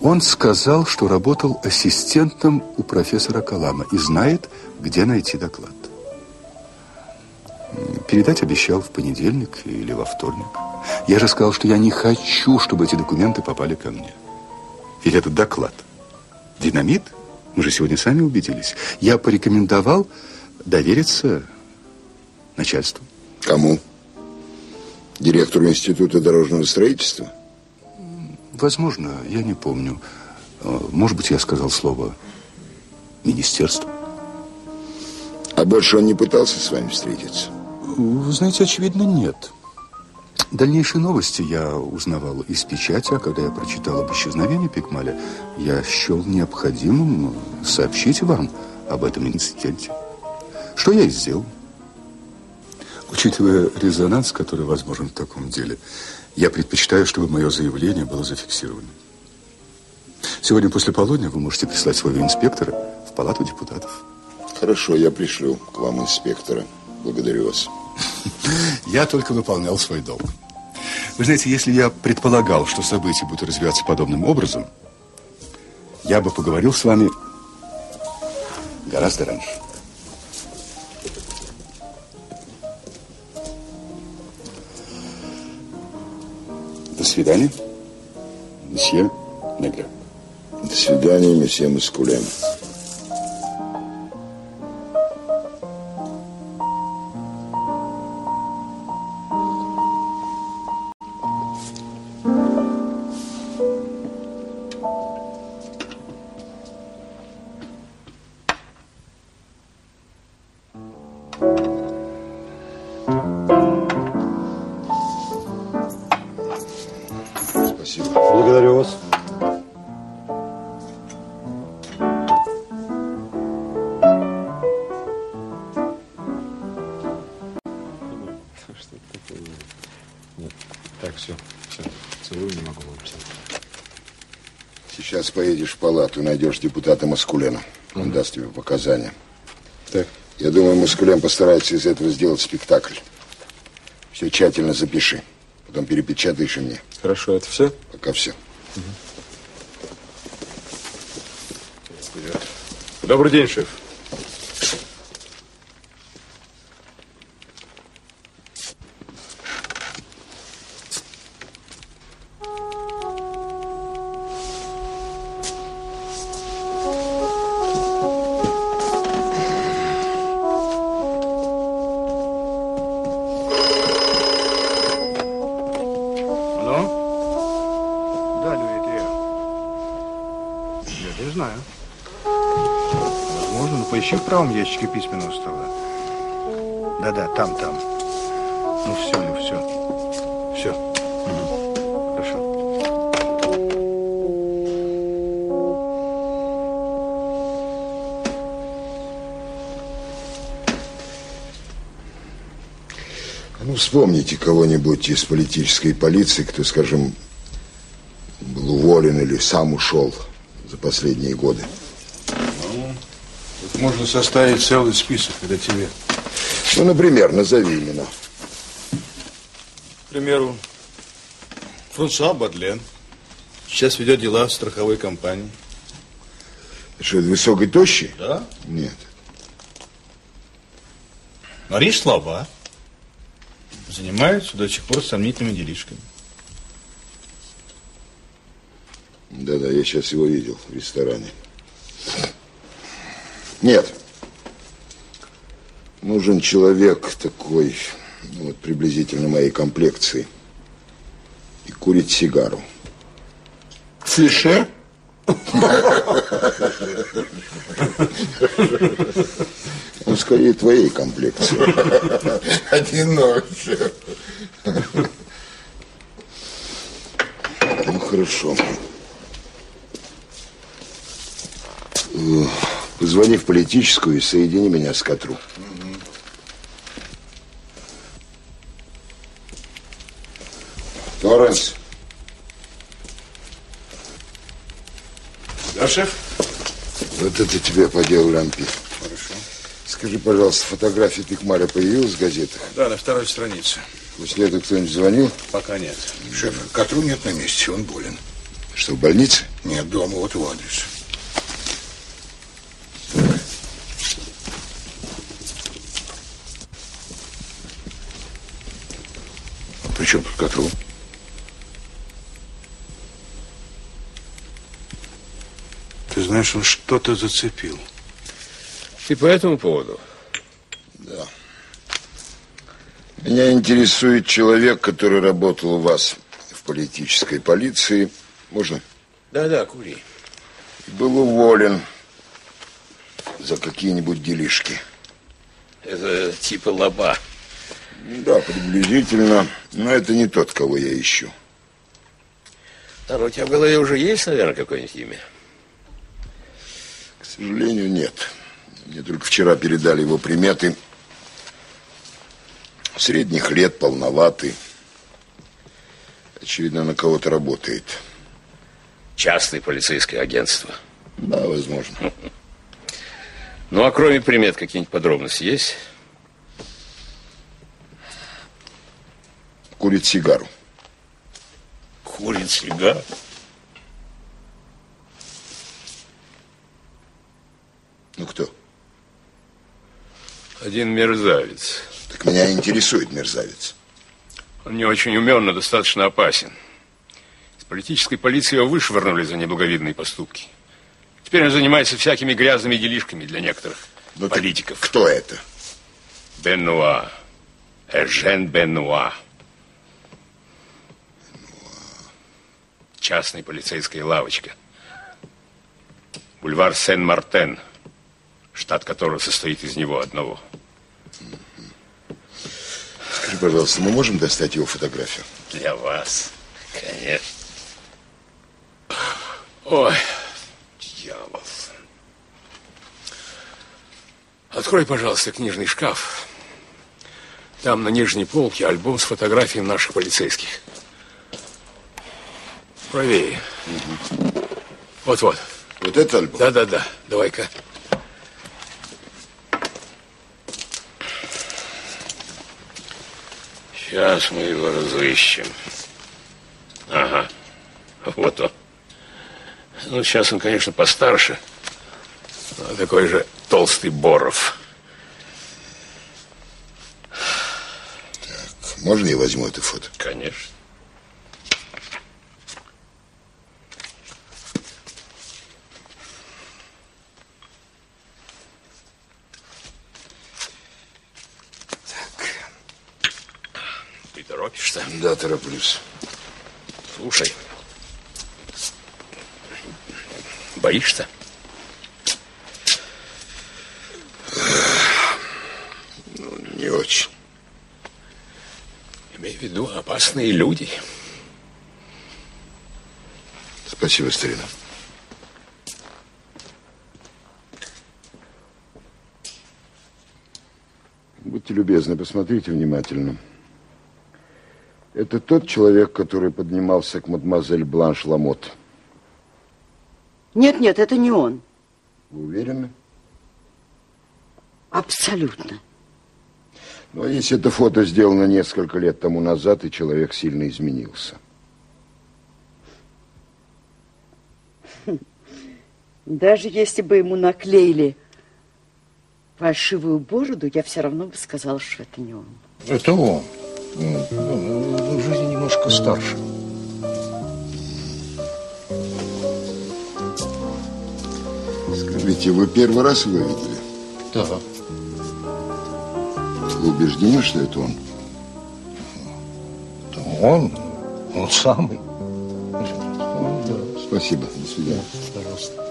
Он сказал, что работал ассистентом у профессора Калама и знает, где найти доклад. Передать обещал в понедельник или во вторник. Я же сказал, что я не хочу, чтобы эти документы попали ко мне. Ведь этот доклад динамит, мы же сегодня сами убедились. Я порекомендовал довериться начальству. Кому? Директору Института дорожного строительства? Возможно, я не помню. А, Может быть, я сказал слово министерство. А больше он не пытался с вами встретиться? Вы знаете, очевидно, нет. Дальнейшие новости я узнавал из печати, а когда я прочитал об исчезновении Пикмаля, я счел необходимым сообщить вам об этом инциденте. Что я и сделал. Учитывая резонанс, который возможен в таком деле, я предпочитаю, чтобы мое заявление было зафиксировано. Сегодня после полудня вы можете прислать своего инспектора в палату депутатов. Хорошо, я пришлю к вам инспектора. Благодарю вас. Я только выполнял свой долг. Вы знаете, если я предполагал, что события будут развиваться подобным образом, я бы поговорил с вами гораздо раньше. До свидания, месье Негре. До свидания, месье Маскулен. Поедешь в палату, найдешь депутата Маскулена. Он даст тебе показания. Так. Я думаю, Маскулен постарается из этого сделать спектакль. Все тщательно запиши. Потом перепечатаешь и мне. Хорошо, это все? Пока все. Добрый день, шеф. Поищи в ящике письменного стола. Да-да, там, там. Ну все, ну все. Все. Хорошо. А Ну, вспомните кого-нибудь из политической полиции, кто, скажем, был уволен или сам ушел за последние годы. Можно составить целый список, это тебе. Ну, например, назови имена. К примеру, Франсуа Бадлен. Сейчас ведет дела в страховой компании. Что, это высокий, тощий? Да. Нет. Мариш Слова занимается до сих пор сомнительными делишками. Да-да, я сейчас его видел в ресторане. Нет. Нужен человек такой, ну, вот приблизительно моей комплекции. И курит сигару. Фише? Ну, скорее, твоей комплекции. Одиночек. Ну, хорошо. Э, Позвони в политическую и соедини меня с Катру. Торренс. Да, шеф? Вот это тебе по делу Лампи. Хорошо. Скажи, пожалуйста, фотография Пикмаля появилась в газетах? Да, на второй странице. После этого кто-нибудь звонил? Пока нет. Шеф, Катру нет на месте, он болен. Что, в больнице? Нет, дома, вот его адрес. А Катру? Ты знаешь, он что-то зацепил. И по этому поводу? Да. Меня интересует человек, который работал у вас в политической полиции. Можно? Да-да, кури. Был уволен за какие-нибудь делишки. Это типа лоба. Да, приблизительно. Но это не тот, кого я ищу. А у тебя в голове уже есть, наверное, какое-нибудь имя? К сожалению, нет. Мне только вчера передали его приметы. Средних лет, полноватый. Очевидно, на кого-то работает. Частное полицейское агентство. Да, возможно. Ну, а кроме примет, какие-нибудь подробности есть? Курит сигару. Курит сигару? Ну, кто? Один мерзавец. Так меня интересует мерзавец. Он не очень умен, но достаточно опасен. Из политической полиции его вышвырнули за неблаговидные поступки. Теперь он занимается всякими грязными делишками для некоторых Ну, так политиков. Кто это? Бенуа. Эжен Бенуа. Частная полицейская лавочка. Бульвар Сен-Мартен, штат которого состоит из него одного. Скажи, пожалуйста, мы можем достать его фотографию? Для вас, конечно. Ой, дьявол. Открой, пожалуйста, книжный шкаф. Там на нижней полке альбом с фотографиями наших полицейских. Правее. Вот-вот. Вот это альбом? Да-да-да. Давай-ка. Сейчас мы его разыщем. Ага. Вот он. Ну, сейчас он, конечно, постарше. но такой же толстый Боров. Можно я возьму это фото? Конечно. Ты торопишься? Да, тороплюсь. Слушай. Боишься? Ну, не очень. Имей в виду, опасные люди. Спасибо, старина. Будьте любезны, посмотрите внимательно. Это тот человек, который поднимался к мадемуазель Бланш Ламот. Нет, нет, это не он. Вы уверены? Абсолютно. Но Ну, а если это фото сделано несколько лет тому назад, и человек сильно изменился. Даже если бы ему наклеили фальшивую бороду, я все равно бы сказала, что это не он. Это он. Ну, ну, в жизни немножко старше. Скажите, вы первый раз его видели? Да. Вы убеждены, что это он? Да он, он самый. Спасибо. До свидания. Пожалуйста.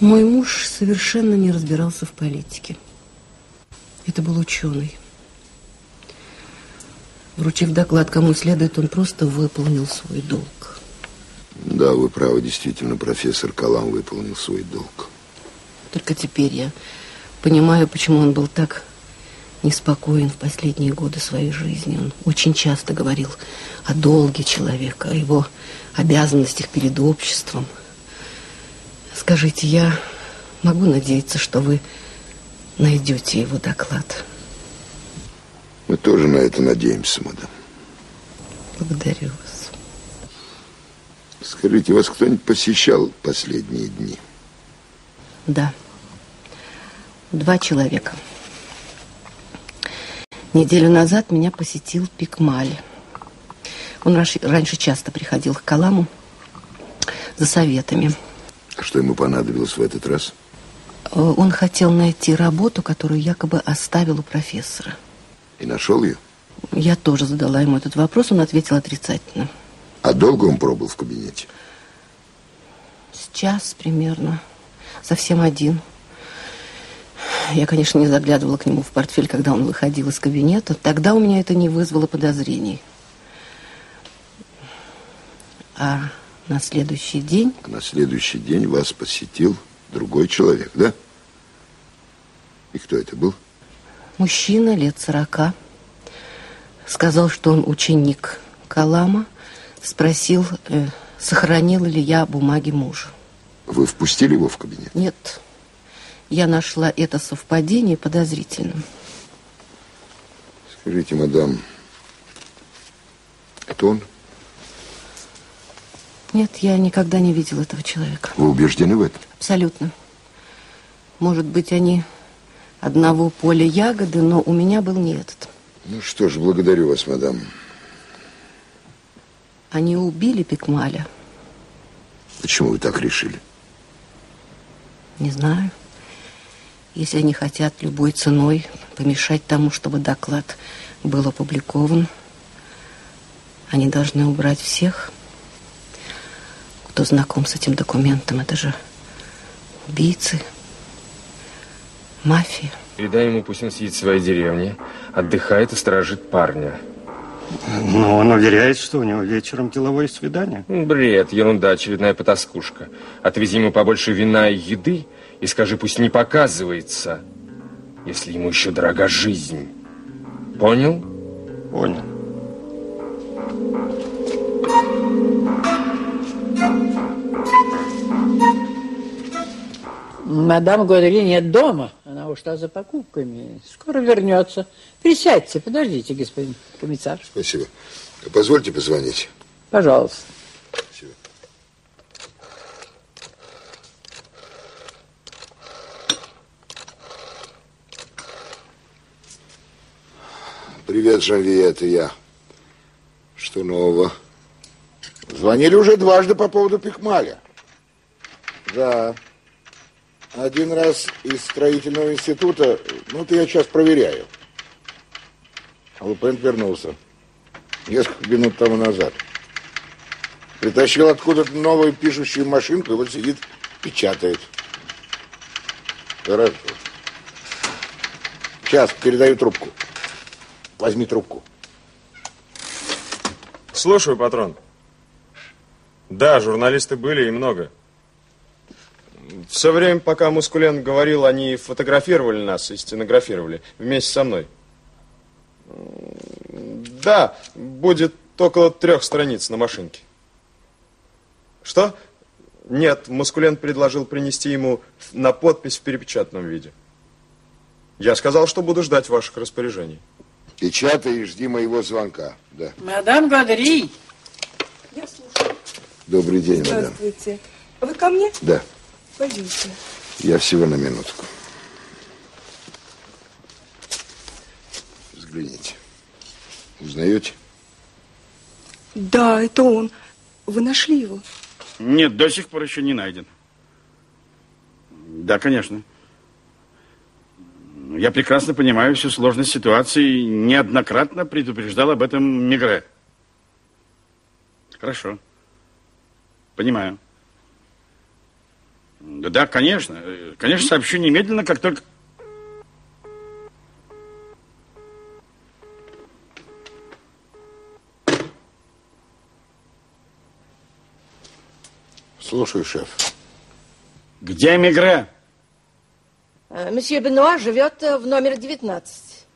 Мой муж совершенно не разбирался в политике. Это был ученый. Вручив доклад кому следует, он просто выполнил свой долг. Да, вы правы, действительно, профессор Калам выполнил свой долг. Только теперь я понимаю, почему он был так неспокоен в последние годы своей жизни. Он очень часто говорил о долге человека, о его обязанностях перед обществом. Скажите, я могу надеяться, что вы найдете его доклад? Мы тоже на это надеемся, мадам. Благодарю вас. Скажите, вас кто-нибудь посещал последние дни? Да. Два человека. Неделю назад меня посетил Пикмаль. Он раньше, часто приходил к Каламу за советами. А что ему понадобилось в этот раз? Э, Он хотел найти работу, которую якобы оставил у профессора. И нашел ее? Я тоже задала ему этот вопрос, он ответил отрицательно. А долго он пробыл в кабинете? Сейчас примерно. Совсем один. Я, конечно, не заглядывала к нему в портфель, когда он выходил из кабинета. Тогда у меня это не вызвало подозрений. А на следующий день... На следующий день вас посетил другой человек, да? И кто это был? Мужчина лет сорока. Сказал, что он ученик Калама. Спросил, э, сохранила ли я бумаги мужа. Вы впустили его в кабинет? Нет. Я нашла это совпадение подозрительным. Скажите, мадам, это он? Нет, я никогда не видела этого человека. Вы убеждены в этом? Абсолютно. Может быть, они одного поля ягоды, но у меня был не этот. Ну что ж, благодарю вас, мадам. Они убили Пикмаля. Почему вы так решили? Не знаю. Если они хотят любой ценой помешать тому, чтобы доклад был опубликован, они должны убрать всех, кто знаком с этим документом. Это же убийцы, мафия. Передай ему, пусть он сидит в своей деревне, отдыхает и сторожит парня. Но он уверяет, что у него вечером деловое свидание. Бред, ерунда, очередная потаскушка. Отвези ему побольше вина и еды и скажи, пусть не показывается, если ему еще дорога жизнь. Понял? Понял. Мадам Годри нет дома. Она ушла за покупками. Скоро вернется. Присядьте, подождите, господин комиссар. Спасибо. Позвольте позвонить. Пожалуйста. Привет, Жанви, это я. Что нового? Звонили уже дважды по поводу Пикмаля. Да. Один раз из строительного института, ну, это я сейчас проверяю. Лупент вернулся. Несколько минут тому назад. Притащил откуда-то новую пишущую машинку, и вот сидит, печатает. Хорошо. Сейчас, передаю трубку. Возьми трубку. Слушаю, патрон. Да, журналисты были и много. Все время, пока Мускулен говорил, они фотографировали нас и стенографировали вместе со мной. Да, будет около трех страниц на машинке. Что? Нет, Маскулен предложил принести ему на подпись в перепечатанном виде. Я сказал, что буду ждать ваших распоряжений. Печатай и жди моего звонка. Да. Мадам Гадри. Я слушаю. Добрый день, мадам. Здравствуйте. Вы ко мне? Да, Пойдемте. я всего на минутку. Взгляните. Узнаете? Да, это он. Вы нашли его? Нет, до сих пор еще не найден. Да, конечно. Я прекрасно понимаю всю сложность ситуации и неоднократно предупреждал об этом Мигре. Хорошо. Понимаю. Да, да, конечно. Конечно, сообщу немедленно, как только... Слушаю, шеф. Где Мигре? Э, Месье Бенуа живет э, в номере 19.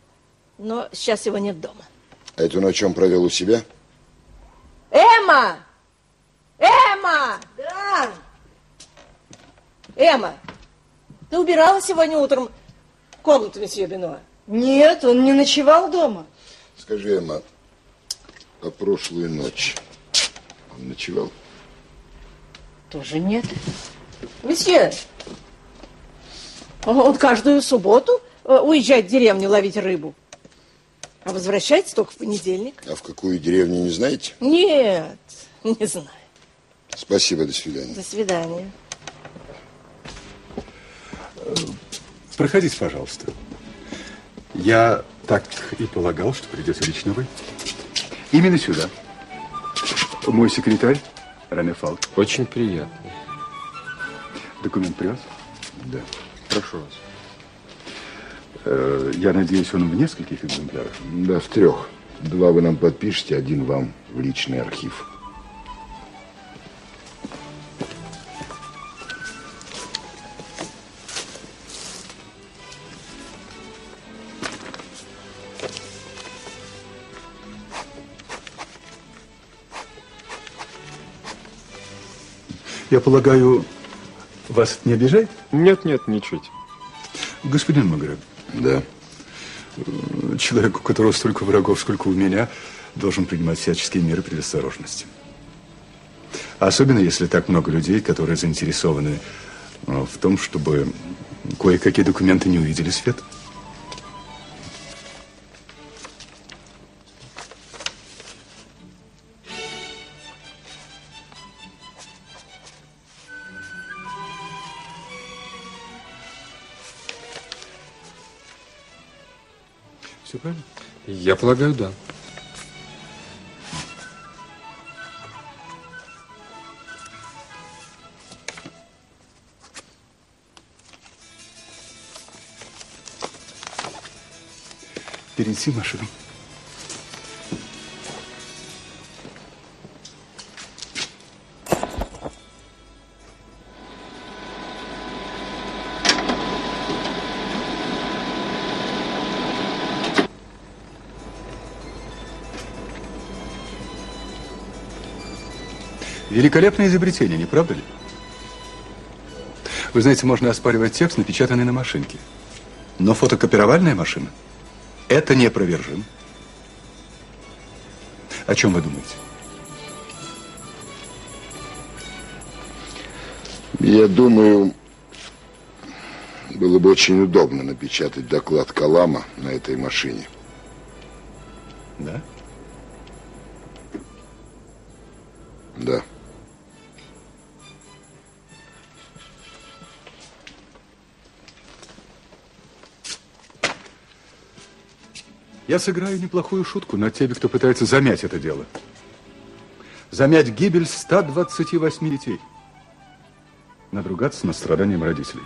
Но сейчас его нет дома. А эту ночь он провел у себя? Эмма! Эмма! Да! Эмма, ты убирала сегодня утром комнату месье Бенуа? Нет, он не ночевал дома. Скажи, Эмма, а прошлую ночь он ночевал? Тоже нет. Месье, он- каждую субботу э, уезжает в деревню ловить рыбу. А возвращается только в понедельник. А в какую деревню, не знаете? Нет, не знаю. Спасибо, до свидания. До свидания. Проходите, пожалуйста. Я так и полагал, что придете лично вы. Именно сюда. Мой секретарь, Рене Фалк. Очень приятно. Документ привез? Да. Прошу вас. Э, Я надеюсь, он в нескольких экземплярах? Да, в трех. Два вы нам подпишете, один вам в личный архив. Я полагаю, вас не обижает? Нет, нет, ничуть. Господин Магреб. Да. Человек, у которого столько врагов, сколько у меня, должен принимать всяческие меры предосторожности. Особенно, если так много людей, которые заинтересованы э, в том, чтобы кое-какие документы не увидели свет. Правильно? Я полагаю, да. Перенеси машину. Великолепное изобретение, не правда ли? Вы знаете, можно оспаривать текст, напечатанный на машинке. Но фотокопировальная машина – это неопровержимо. О чем вы думаете? Я думаю, было бы очень удобно напечатать доклад Калама на этой машине. Да? Да. Я сыграю неплохую шутку над теми, кто пытается замять это дело. Замять гибель 128 детей. Надругаться над страданием родителей.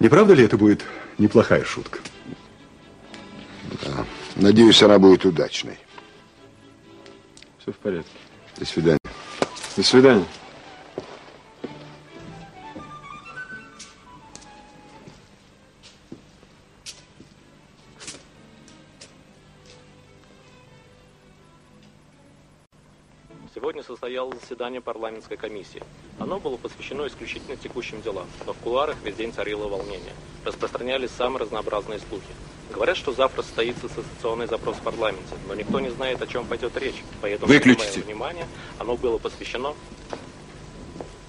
Не правда ли это будет неплохая шутка? Да. Надеюсь, она будет удачной. Все в порядке. До свидания. До свидания. Заседание парламентской комиссии. Оно было посвящено исключительно текущим делам, но в кулуарах весь день царило волнение. Распространялись самые разнообразные слухи. Говорят, что завтра состоится ассоциационный запрос в парламенте, но никто не знает, о чем пойдет речь. Поэтому, Выключите. внимание, оно было посвящено...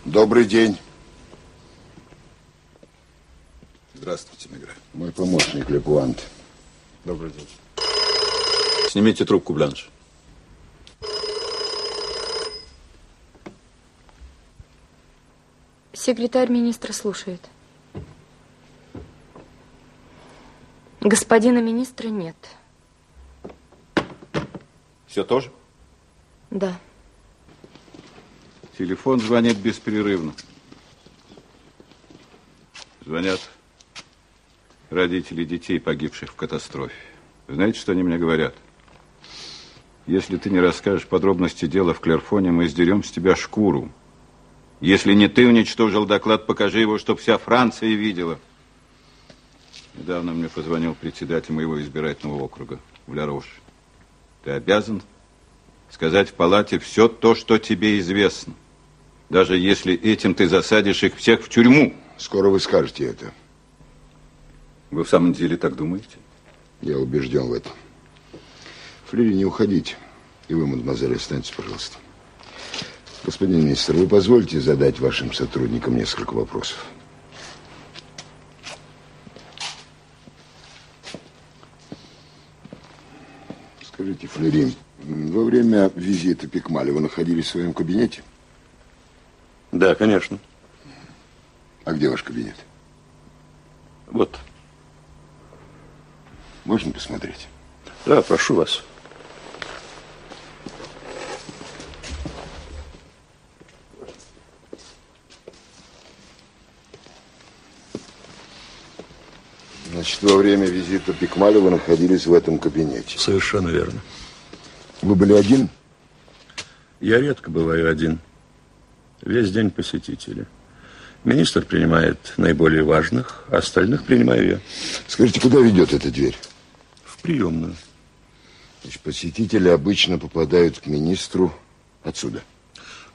Добрый день. Здравствуйте, Мегре. Мой помощник Лепуант. Добрый день. Снимите трубку, Бланш. Секретарь министра слушает. Господина министра нет. Все тоже? Да. Телефон звонит беспрерывно. Звонят родители детей, погибших в катастрофе. Знаете, что они мне говорят? Если ты не расскажешь подробности дела в Клерфоне, мы сдерем с тебя шкуру. Если не ты уничтожил доклад, покажи его, чтобы вся Франция видела. Недавно мне позвонил председатель моего избирательного округа в Ля-Рош. Ты обязан сказать в палате все то, что тебе известно. Даже если этим ты засадишь их всех в тюрьму. Скоро вы скажете это. Вы в самом деле так думаете? Я убежден в этом. Флери, не уходите. И вы, мадемуазель, останьтесь, пожалуйста. Господин министр, вы позволите задать вашим сотрудникам несколько вопросов? Скажите, Флери, во время визита Пикмаля вы находились в своем кабинете? Да, конечно. А где ваш кабинет? Вот. Можно посмотреть? Да, прошу вас. Значит, во время визита Пикмаля вы находились в этом кабинете? Совершенно верно. Вы были один? Я редко бываю один. Весь день посетители. Министр принимает наиболее важных, а остальных принимаю я. Скажите, куда ведет эта дверь? В приемную. Значит, посетители обычно попадают к министру отсюда.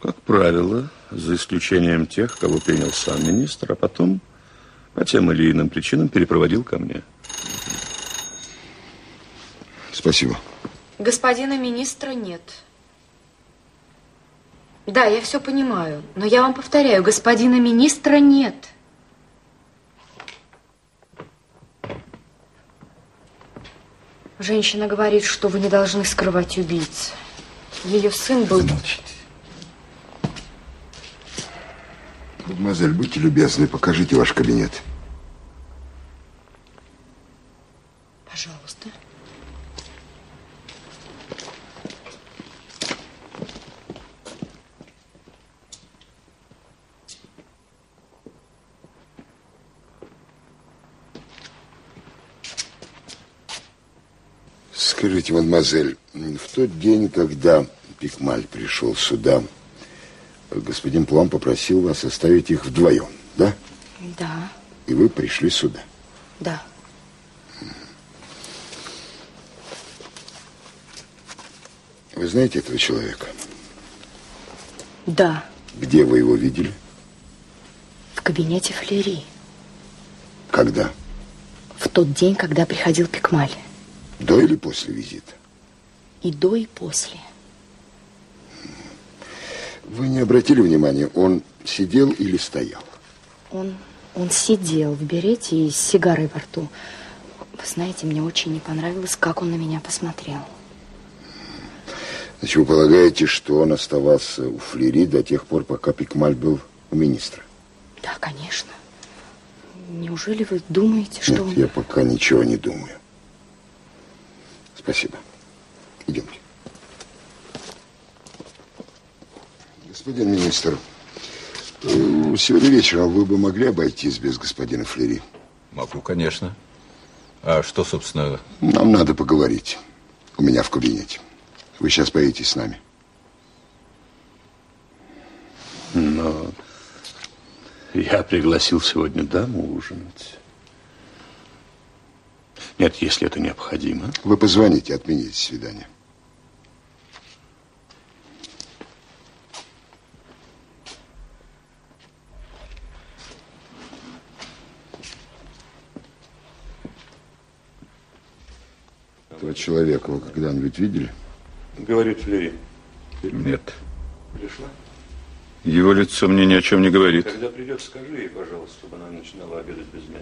Как правило, за исключением тех, кого принял сам министр, а потом по тем или иным причинам перепроводил ко мне. Спасибо. Господина министра нет. Да, я все понимаю, но я вам повторяю, господина министра нет. Женщина говорит, что вы не должны скрывать убийц. Ее сын был... Мадемуазель, будьте любезны, покажите ваш кабинет. Пожалуйста. Скажите, мадемуазель, в тот день, когда Пикмаль пришел сюда, господин Плам попросил вас оставить их вдвоем, да? Да, И вы пришли сюда. да. Вы знаете этого человека? Да, Где вы его видели? в кабинете Флери. Когда? В тот день, когда приходил Пикмаль. До или после визита? И до, и после. Вы не обратили внимания, он сидел или стоял? Он, он сидел в берете и с сигарой во рту. Вы знаете, мне очень не понравилось, как он на меня посмотрел. Значит, вы полагаете, что он оставался у Флери до тех пор, пока Пикмаль был у министра? Да, конечно. Неужели вы думаете, что Нет, он... я пока ничего не думаю. Спасибо. Идемте. Господин министр, сегодня вечером вы бы могли обойтись без господина Флери? Могу, конечно. А что, собственно... Нам надо поговорить. У меня в кабинете. Вы сейчас поедете с нами. Но я пригласил сегодня даму ужинать. Нет, если это необходимо. Вы позвоните, отмените свидание. Этого человека вы когда-нибудь видели? Говорит Флери. Нет. Пришла? Его лицо мне ни о чем не говорит. Когда придет, скажи ей, пожалуйста, чтобы она начинала обедать без меня.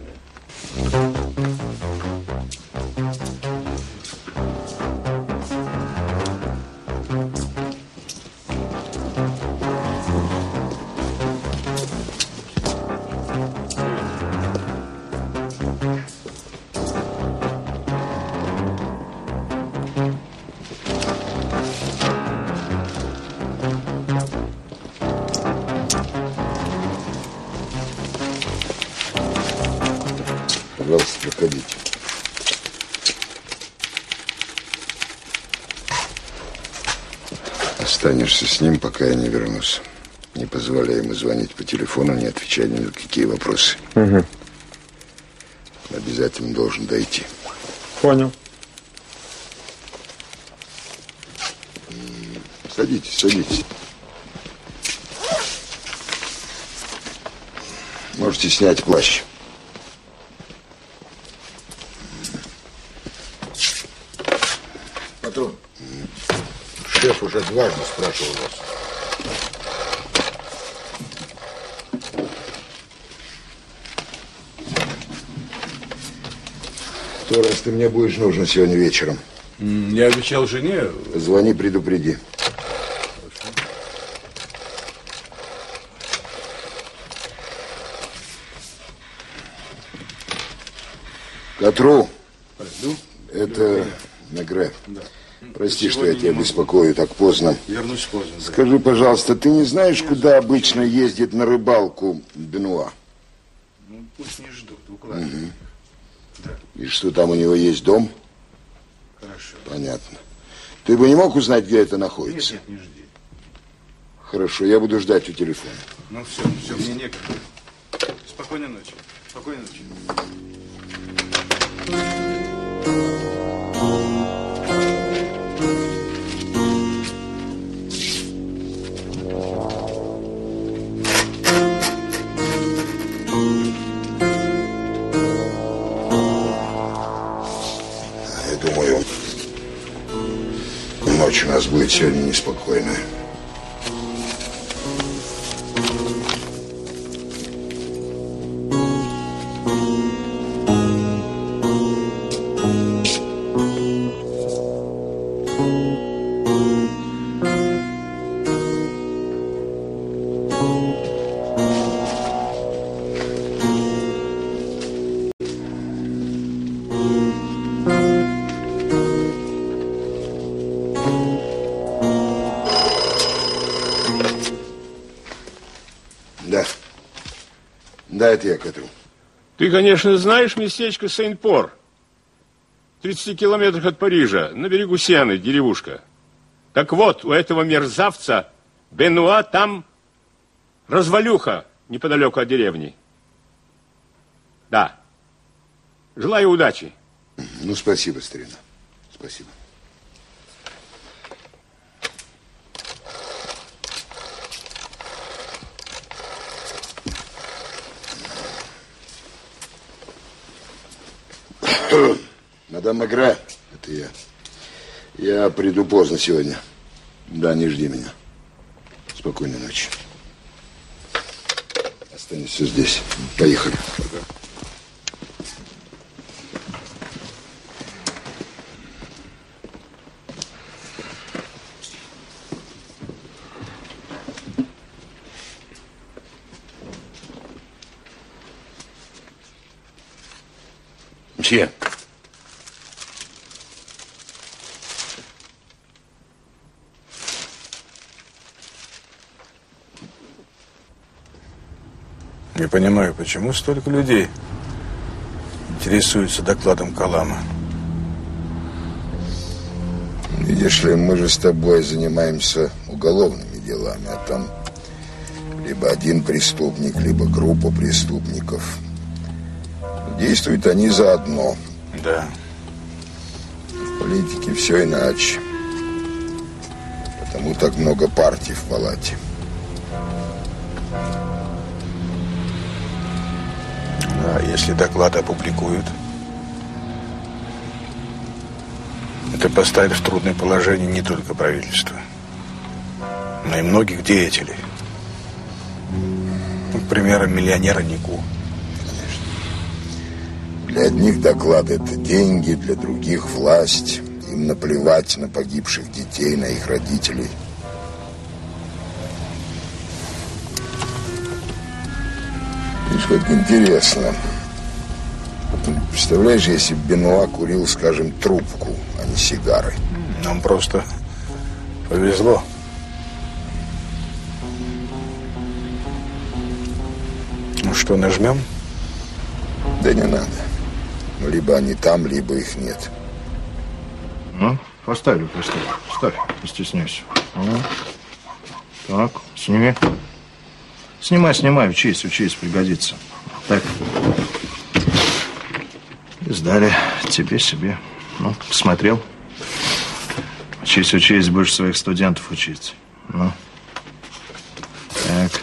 Пока я не вернусь. Не позволяй ему звонить по телефону, не отвечай ни на какие вопросы. Угу. Обязательно должен дойти. Понял. Садитесь, садитесь. Можете снять плащ. Патрон, шеф уже дважды спрашивал вас. То раз ты мне будешь нужен сегодня вечером. Я обещал жене. Звони, предупреди. Катру, Пойду. это Мегре. Да. Прости, что я Сегодня тебя беспокою так поздно. Вернусь поздно. да. Скажи, пожалуйста, ты не знаешь, куда обычно ездит на рыбалку Бенуа? Ну, пусть не ждут, укладывай. Мгм. И что там у него есть дом? Хорошо. Понятно. Ты бы не мог узнать, где это находится? Нет, нет, не жди. Хорошо, я буду ждать у телефона. Ну все, все, мне некогда. Спокойной ночи. Спокойной ночи. Будет сегодня неспокойная. Это я, Катру. Ты, конечно, знаешь местечко Сент-Пор. В 30 километрах от Парижа, на берегу Сены, деревушка. Так вот, у этого мерзавца Бенуа там развалюха неподалеку от деревни. Да. Желаю удачи. Ну, спасибо, старина. Спасибо. Мадам Магра, это я. Я приду поздно сегодня. Да, не жди меня. Спокойной ночи. Останешься здесь. Поехали. Мсье. Не понимаю, почему столько людей интересуются докладом Калама. Видишь ли, мы же с тобой занимаемся уголовными делами, а там либо один преступник, либо группа преступников. Действуют они заодно. Да. В политике все иначе. Потому так много партий в палате. А если доклад опубликуют? ты поставили в трудное положение не только правительство, но и многих деятелей. Ну, к примеру, миллионера Нику. Для одних доклад это деньги, для других власть. Им наплевать на погибших детей, на их родителей. Видишь, как интересно. Представляешь, если бы Бенуа курил, скажем, трубку, а не сигары. Нам просто повезло. Ну что, нажмем? Да не надо. Либо они там, либо их нет. Ну, поставлю, поставлю. Ставь, не стесняйся. Ну. Так, сними. Снимай, снимай, учись, учись, пригодится. Так. И сдали тебе, себе. Ну, посмотрел. Учись, учись, будешь своих студентов учить. Ну. Так.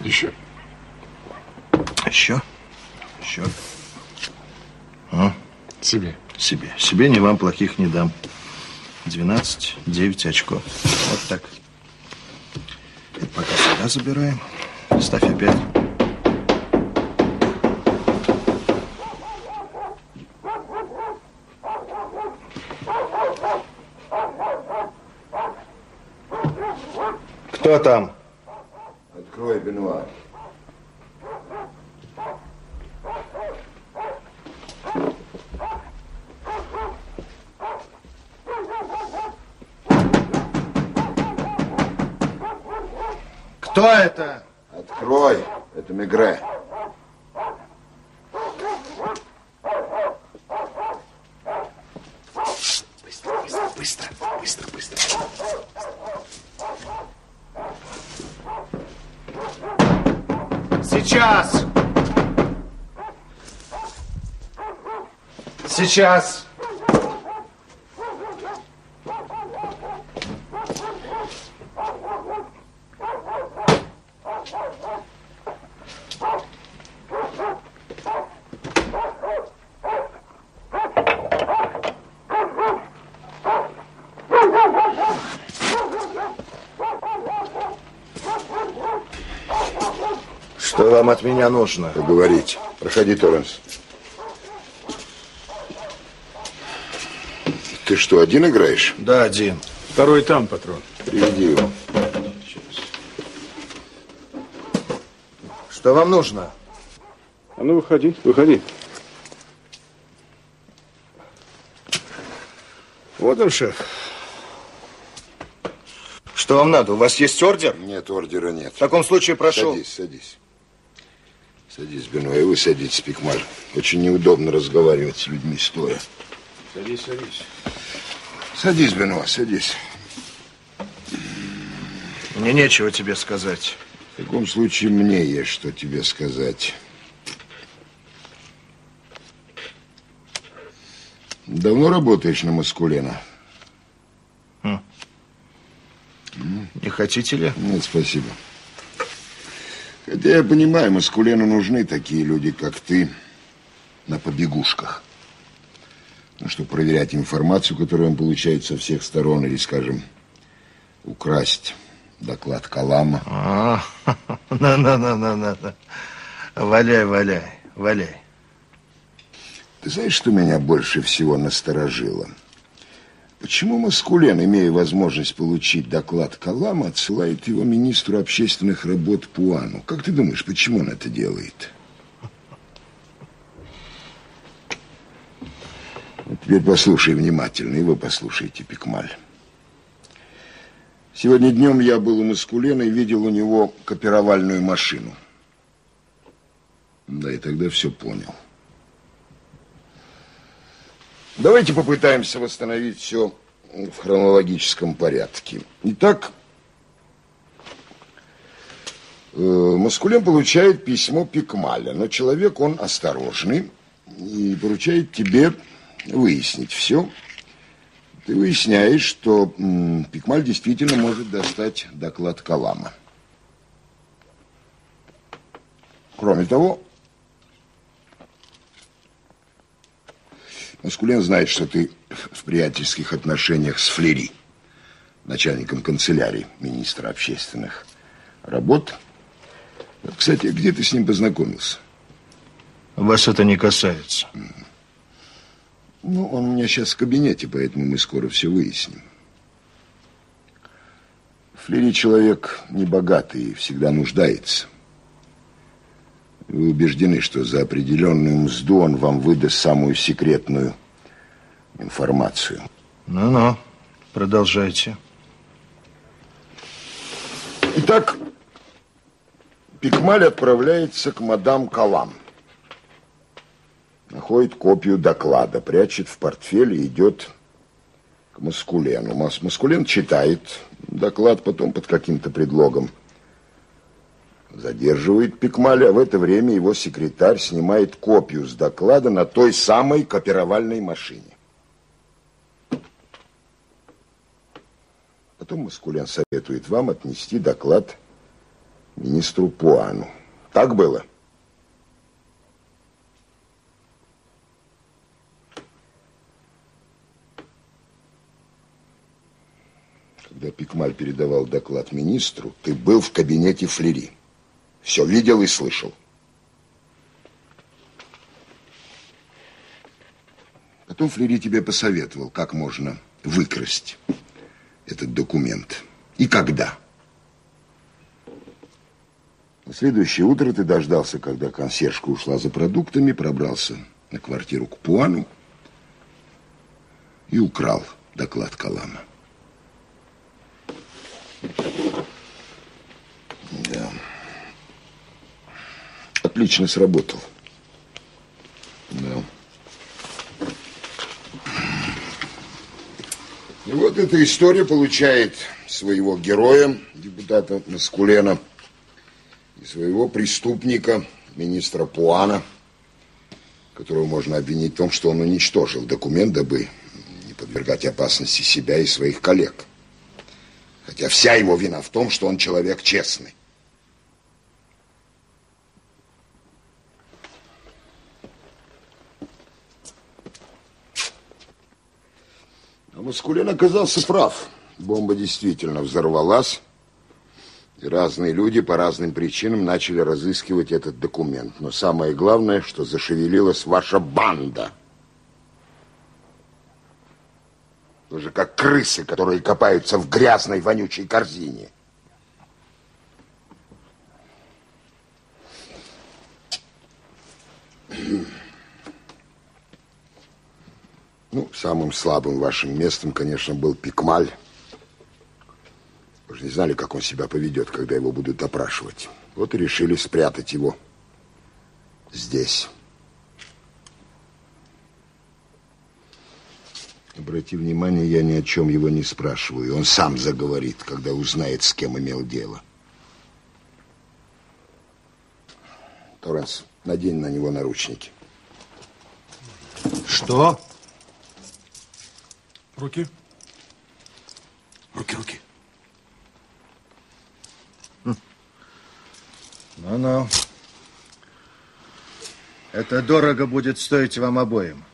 Еще. Еще? Еще. А? Себе. Себе. Себе ни вам плохих не дам. 12, 9 очков. Вот так. Это пока сюда забираем. Ставь опять. Кто там? Открой, Бенуа. Это? Открой. Это Мегре. Быстро, быстро, быстро, быстро, быстро. Сейчас. Сейчас. Что вам от меня нужно? Поговорить. Проходи, Торренс. Ты что, один играешь? Да, один. Второй там, патрон. Приведи его. Что вам нужно? А ну, выходи, выходи. Вот он, шеф. Что вам надо? У вас есть ордер? Нет, ордера нет. В таком случае прошу. Садись, садись. Садись, Бенуа, и вы садитесь, Пикмаль. Очень неудобно разговаривать с людьми стоя. Садись, садись. Садись, Бенуа, садись. Мне нечего тебе сказать. В таком случае мне есть что тебе сказать. Давно работаешь на Маскулена? Не хотите ли? Нет, спасибо. Хотя я понимаю, Маскулену нужны такие люди, как ты, на побегушках. Ну, чтобы проверять информацию, которую он получает со всех сторон, или, скажем, украсть доклад Калама. А, на-на-на-на-на. Валяй, валяй, валяй. Ты знаешь, что меня больше всего насторожило? Почему Маскулен, имея возможность получить доклад Калама, отсылает его министру общественных работ Пуану? Как ты думаешь, почему он это делает? Вот теперь послушай внимательно, и вы послушайте, Пикмаль. Сегодня днем я был у Маскулена и видел у него копировальную машину. Да, и тогда все понял. Давайте попытаемся восстановить все в хронологическом порядке. Итак, э, Маскулен получает письмо Пикмаля, но человек он осторожный и поручает тебе выяснить все. Ты выясняешь, что Пикмаль действительно может достать доклад Калама. Кроме того, Маскулен знает, что ты в приятельских отношениях с Флери, начальником канцелярии министра общественных работ. Кстати, где ты с ним познакомился? Вас это не касается. Ну, он у меня сейчас в кабинете, поэтому мы скоро все выясним. Флери человек небогатый и всегда нуждается. Вы убеждены, что за определенную мзду он вам выдаст самую секретную информацию. Ну-ну, продолжайте. Итак, Пикмаль отправляется к мадам Калам. Находит копию доклада, прячет в портфель и идет к Маскулену. Мас Маскулен читает доклад потом под каким-то предлогом. Задерживает Пикмаля, а в это время его секретарь снимает копию с доклада на той самой копировальной машине. Потом Маскулен советует вам отнести доклад министру Пуану. Так было? Когда Пикмаль передавал доклад министру, ты был в кабинете Флери. Все видел и слышал. Потом Флери тебе посоветовал, как можно выкрасть этот документ. И когда. На следующее утро ты дождался, когда консьержка ушла за продуктами, пробрался на квартиру к Пуану и украл доклад Калама. Да. Отлично сработал. Да. И вот эта история получает своего героя, депутата Маскулена, и своего преступника, министра Пуана, которого можно обвинить в том, что он уничтожил документ, дабы не подвергать опасности себя и своих коллег. Хотя вся его вина в том, что он человек честный. А Маскулин оказался прав. Бомба действительно взорвалась. И разные люди по разным причинам начали разыскивать этот документ. Но самое главное, что зашевелилась ваша банда. Вы же как крысы, которые копаются в грязной вонючей корзине. Ну, самым слабым вашим местом, конечно, был Пикмаль. Вы же не знали, как он себя поведет, когда его будут допрашивать. Вот и решили спрятать его здесь. Обрати внимание, я ни о чем его не спрашиваю. Он сам заговорит, когда узнает, с кем имел дело. Торренс, надень на него наручники. Что? Руки. Руки, руки. Ну-ну. Это дорого будет стоить вам обоим.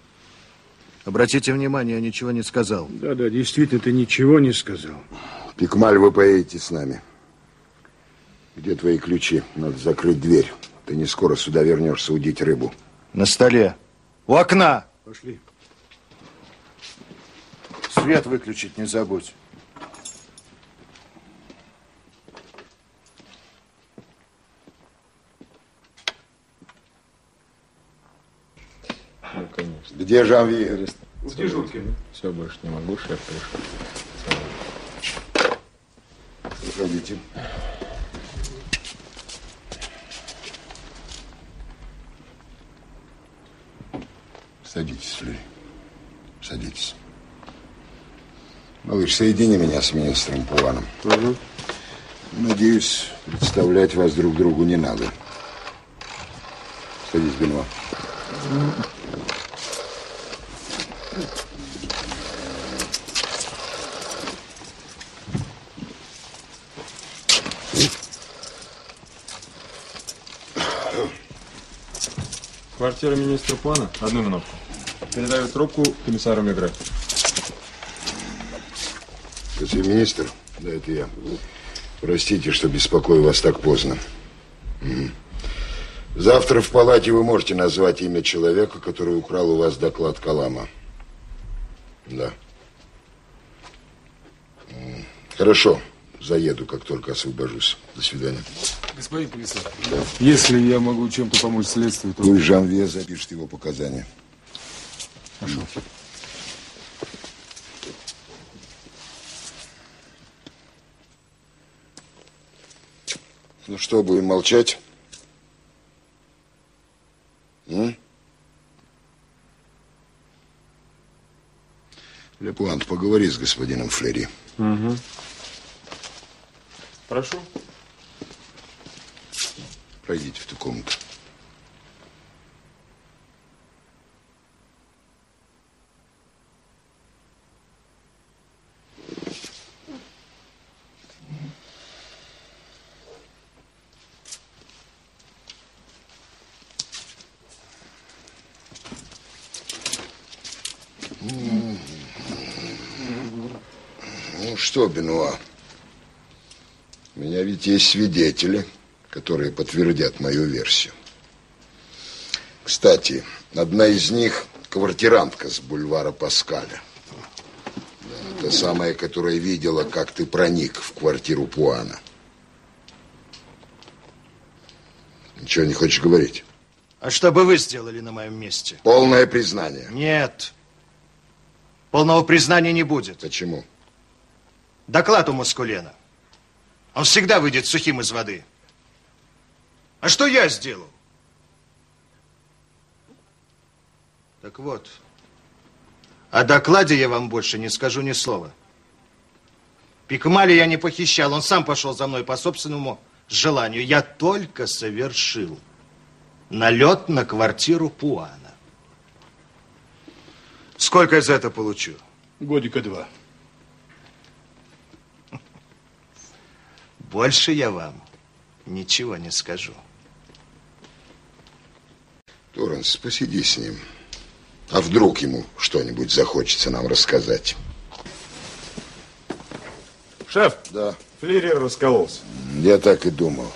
Обратите внимание, я ничего не сказал. Да-да, действительно, ты ничего не сказал. Пикмаль, вы поедете с нами. Где твои ключи? Надо закрыть дверь. Ты не скоро сюда вернешься удить рыбу. На столе. У окна. Пошли. Свет выключить не забудь. Ну, конечно. Где Жанвье? В дежурке. Все, больше не могу, шеф пришел. Заходите. Садитесь, Флюри. Садитесь. Малыш, соедини меня с министром Пуаном. Угу. Надеюсь, представлять вас друг другу не надо. Садись, Бенуа. Квартира министра Плана? Одну минутку. Передаю трубку комиссару Мегре. Господин министр, да, это я. Простите, что беспокою вас так поздно. Завтра в палате вы можете назвать имя человека, который украл у вас доклад Калама. Да. Хорошо. Заеду, как только освобожусь. До свидания. Господин комиссар, если я могу чем-то помочь следствию, то... Пусть Жанвье запишет его показания. Что, будем молчать? М? Лепуант, поговори с господином Флери. Угу. Прошу. Пройдите в ту комнату. Ну что, Бенуа, у меня ведь есть свидетели, которые подтвердят мою версию. Кстати, одна из них квартирантка с бульвара Паскаля. Да, та самая, которая видела, как ты проник в квартиру Пуана. Ничего не хочешь говорить? А что бы вы сделали на моем месте? Полное признание. Нет. Полного признания не будет. Почему? Доклад у Маскулена. Он всегда выйдет сухим из воды. А что я сделал? Так вот, о докладе я вам больше не скажу ни слова. Пикмали я не похищал, он сам пошел за мной по собственному желанию. Я только совершил налет на квартиру Пуана. Сколько я за это получу? Годика два. Больше я вам ничего не скажу. Торренс, посиди с ним. А вдруг ему что-нибудь захочется нам рассказать? Шеф, Да. Флери раскололся. Я так и думал.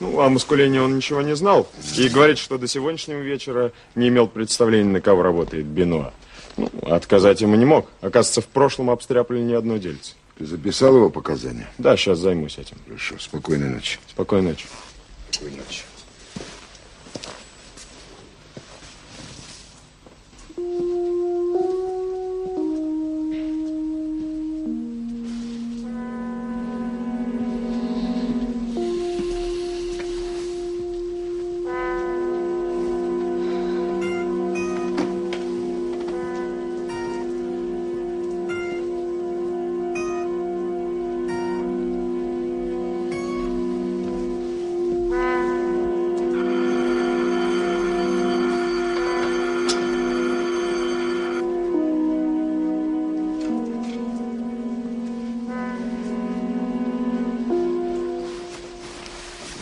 Ну, о маскулении он ничего не знал. И говорит, что до сегодняшнего вечера не имел представления, на кого работает Бенуа. Ну, отказать ему не мог. Оказывается, в прошлом обстряпали не одно дельце. Ты записал его показания? Да, сейчас займусь этим. Хорошо, спокойной ночи. Спокойной ночи. Спокойной ночи.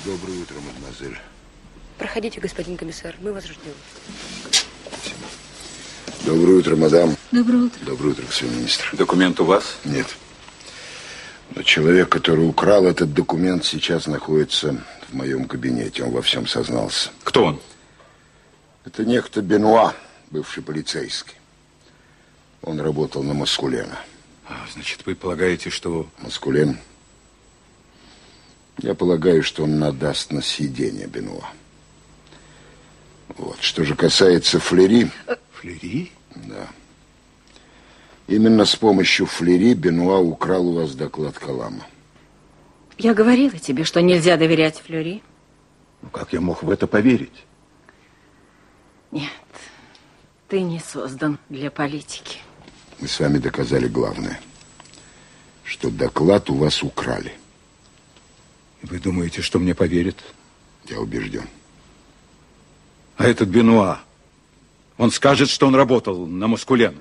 Доброе утро, мадемуазель. Проходите, господин комиссар, мы вас ждем. Доброе утро, мадам. Доброе утро. Доброе утро, господин министр. Документ у вас? Нет. Но человек, который украл этот документ, сейчас находится в моем кабинете. Он во всем сознался. Кто он? Это некто Бенуа, бывший полицейский. Он работал на Маскулена. А, значит, вы полагаете, что... Маскулен? Я полагаю, что он надаст на съедение Бенуа. Вот. Что же касается Флери... Флери? Да. Именно с помощью Флери Бенуа украл у вас доклад Калама. Я говорила тебе, что нельзя доверять Флюри. Ну, как я мог в это поверить? Нет, ты не создан для политики. Мы с вами доказали главное, что доклад у вас украли. Вы думаете, что мне поверят? Я убежден. А этот Бенуа, он скажет, что он работал на Маскулена.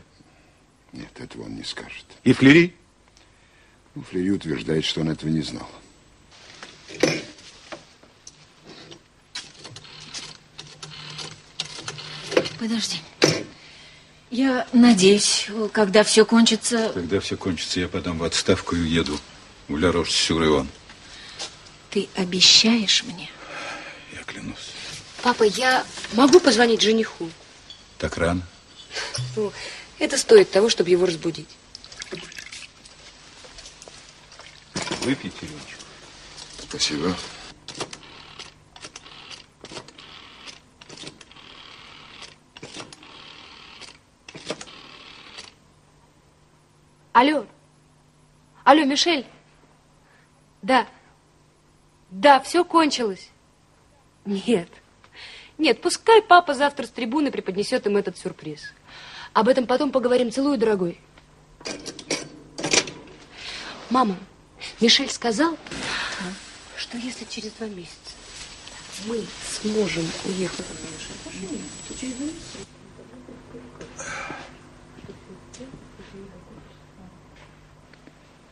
Нет, этого он не скажет. И Флери? Ну, Флери утверждает, что он этого не знал. Подожди. Я надеюсь, когда все кончится... Когда все кончится, я подам в отставку и уеду в Ля-Рош-Сюр-Ион. Ты обещаешь мне? Я клянусь. Папа, я могу позвонить жениху? Так рано? Ну, это стоит того, чтобы его разбудить. Выпейте рюмочку. Спасибо. Алло. Алло, Мишель. Да. Да, все кончилось. Нет. Нет, пускай папа завтра с трибуны преподнесет им этот сюрприз. Об этом потом поговорим. Целую, дорогой. Мама, Мишель сказал, что если через два месяца мы сможем уехать то через два месяца...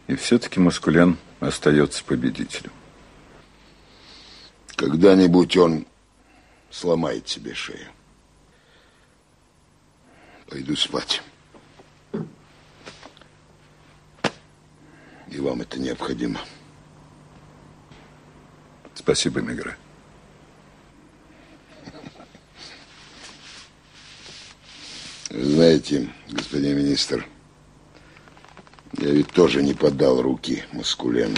И все-таки Маскулян остается победителем. Когда-нибудь он сломает себе шею. Пойду спать. И вам это необходимо. Спасибо, Мегре. Знаете, господин министр, я ведь тоже не подал руки Маскулену.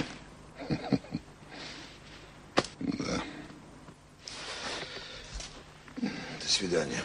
Да. До свидания.